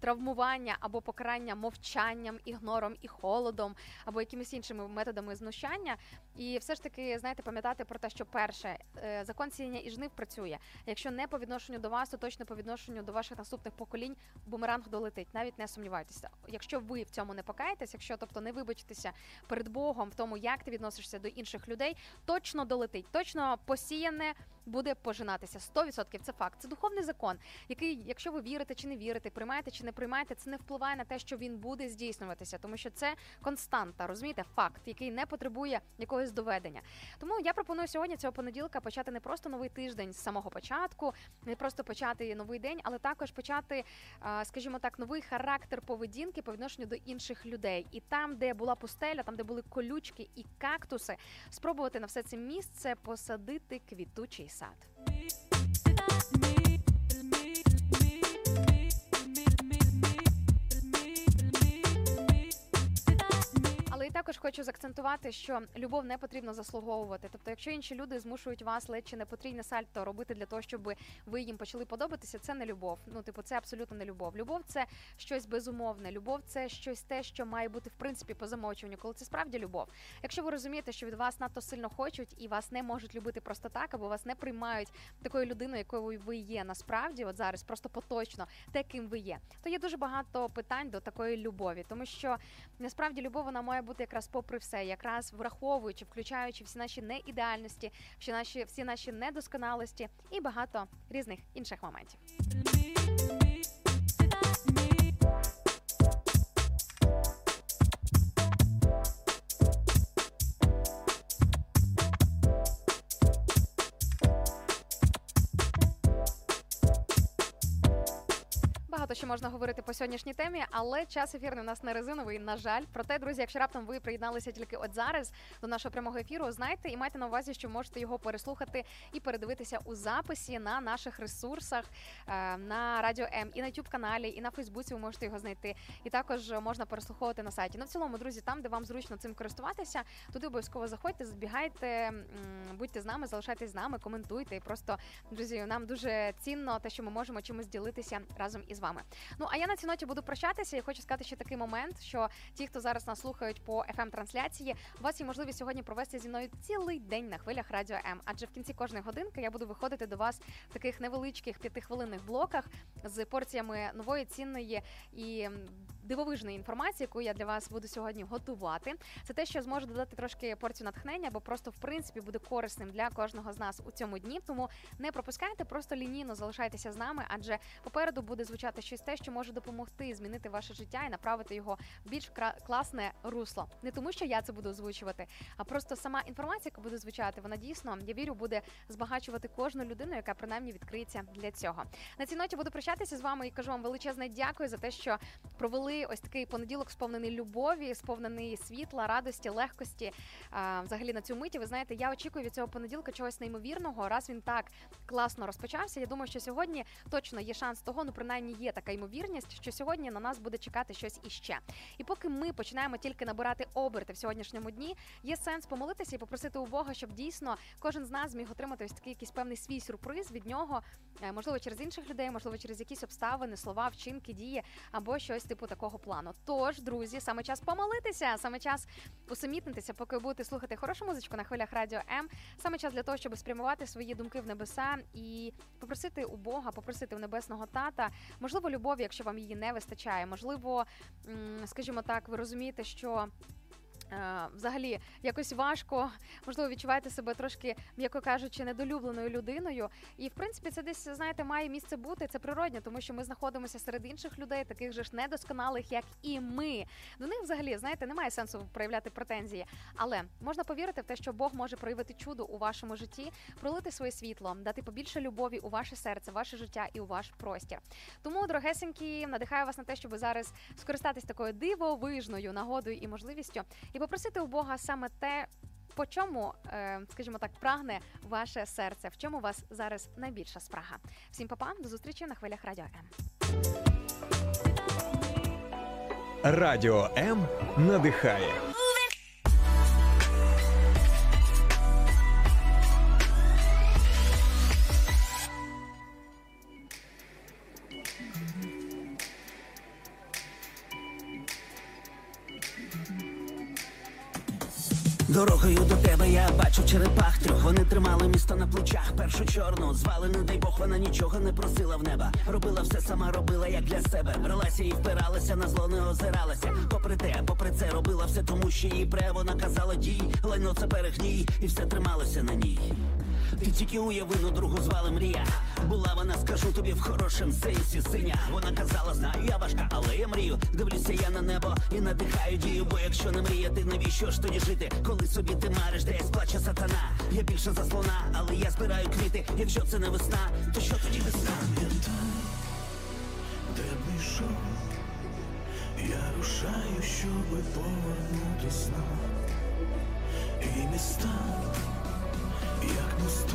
Травмування або покарання мовчанням, ігнором і холодом, або якимись іншими методами знущання, і все ж таки знаєте, пам'ятати про те, що перше е, закон сіяння і жнив працює. Якщо не по відношенню до вас, то точно по відношенню до ваших наступних поколінь бумеранг долетить. Навіть не сумнівайтеся. Якщо ви в цьому не покаєтесь, якщо тобто не вибачитеся перед Богом в тому, як ти відносишся до інших людей, точно долетить, точно посіяне буде пожинатися. 100% це факт. Це духовний закон, який, якщо ви вірите чи не вірите, приймаєте чи не приймаєте, це не впливає на те, що він буде здійснюватися, тому що це константа, розумієте, факт, який не потребує якогось доведення. Тому я пропоную сьогодні цього понеділка почати не просто новий тиждень з самого початку, не просто почати новий день, але також почати, скажімо так, новий характер поведінки по відношенню до інших людей. І там, де була пустеля, там, де були колючки і кактуси, спробувати на все це місце посадити квітучий сад. І також хочу заакцентувати, що любов не потрібно заслуговувати. Тобто, якщо інші люди змушують вас ледь чи не потрібне сальто робити для того, щоб ви їм почали подобатися, це не любов. Ну, типу, це абсолютно не любов. Любов це щось безумовне. Любов це щось те, що має бути в принципі по замовчуванню, коли це справді любов. Якщо ви розумієте, що від вас надто сильно хочуть і вас не можуть любити просто так, або вас не приймають такою людиною, якою ви є насправді, от зараз просто поточно, таким ви є, то є дуже багато питань до такої любові, тому що насправді любов вона має бути якраз попри все, якраз враховуючи, включаючи всі наші неідеальності, всі наші всі наші недосконалості і багато різних інших моментів. Багато що можна говорити по сьогоднішній темі, але час ефірний у нас не резиновий, на жаль. Проте, друзі, якщо раптом ви приєдналися тільки от зараз до нашого прямого ефіру, знайте і майте на увазі, що можете його переслухати і передивитися у записі на наших ресурсах е, на радіо М і на youtube каналі, і на Фейсбуці ви можете його знайти. І також можна переслуховувати на сайті. Ну, в цілому, друзі, там, де вам зручно цим користуватися, туди обов'язково заходьте, збігайте, будьте з нами, залишайтесь з нами, коментуйте. І просто, друзі, нам дуже цінно те, що ми можемо чимось ділитися разом із вами. Ну а я на цій ноті буду прощатися і хочу сказати ще такий момент, що ті, хто зараз нас слухають по fm трансляції у вас є можливість сьогодні провести зі мною цілий день на хвилях радіо М. Адже в кінці кожної годинки я буду виходити до вас в таких невеличких п'ятихвилинних блоках з порціями нової цінної і дивовижної інформації, яку я для вас буду сьогодні готувати. Це те, що зможе додати трошки порцію натхнення, бо просто в принципі буде корисним для кожного з нас у цьому дні. Тому не пропускайте, просто лінійно залишайтеся з нами, адже попереду буде звучати щось те, що може допомогти змінити ваше життя і направити його в більш класне русло. Не тому, що я це буду озвучувати, а просто сама інформація, яка буде звучати, вона дійсно я вірю, буде збагачувати кожну людину, яка принаймні відкриється для цього. На цій ноті буду прощатися з вами і кажу вам величезне дякую за те, що провели ось такий понеділок, сповнений любові, сповнений світла, радості, легкості. Взагалі на цю миті. Ви знаєте, я очікую від цього понеділка чогось неймовірного. Раз він так класно розпочався. Я думаю, що сьогодні точно є шанс того, ну принаймні є така ймовірність, що сьогодні на нас буде чекати щось іще. І поки ми починаємо тільки набирати оберти в сьогоднішньому дні, є сенс помолитися і попросити у Бога, щоб дійсно кожен з нас зміг отримати ось такий якийсь певний свій сюрприз від нього, е, можливо, через інших людей, можливо, через якісь обставини, слова, вчинки, дії або щось типу такого плану. Тож, друзі, саме час помолитися, саме час усамітнитися, поки будете слухати хорошу музичку на хвилях радіо М. Саме час для того, щоб спрямувати свої думки в небеса і попросити у Бога, попросити у небесного тата, можливо, любові, якщо вам її не вистачає. Можливо, скажімо так, ви розумієте, що. Е, Взагалі якось важко, можливо, відчуваєте себе трошки, м'яко кажучи, недолюбленою людиною. І в принципі, це десь знаєте, має місце бути. Це природньо, тому що ми знаходимося серед інших людей, таких же ж недосконалих, як і ми. До них взагалі знаєте, немає сенсу проявляти претензії. Але можна повірити в те, що Бог може проявити чудо у вашому житті, пролити своє світло, дати побільше любові у ваше серце, ваше життя і у ваш простір. Тому, дорогесенькі, надихаю вас на те, щоб зараз скористатись такою дивовижною нагодою і можливістю, і попросити у Бога саме те. По чому, е, скажімо так, прагне ваше серце? В чому у вас зараз найбільша спрага? Всім папа, до зустрічі на хвилях радіо М. Радіо М надихає. Дорогою до тебе я бачу черепах трьох. Вони тримали місто на плечах. Першу чорну звали, не дай Бог, вона нічого не просила в неба. Робила все сама, робила як для себе. Бралася і впиралася, на зло не озиралася. Попри те, попри це робила все, тому що їй бре. вона казала дій, лайно це перегній, і все трималося на ній. Ти тільки уяви, ну другу звали мрія. Була вона, скажу тобі, в хорошем сенсі синя. Вона казала, знаю, я важка, але я мрію. Дивлюся я на небо і надихаю дію. Бо якщо не мріяти, навіщо ж тоді жити? Коли собі ти мариш, десь плаче сатана. Я більше за слона, але я збираю квіти. Якщо це не весна, то що тоді весна? Де б не йшов, я рушаю, щоби повернути сна. І міста як мости.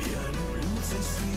Я люблю цей світ.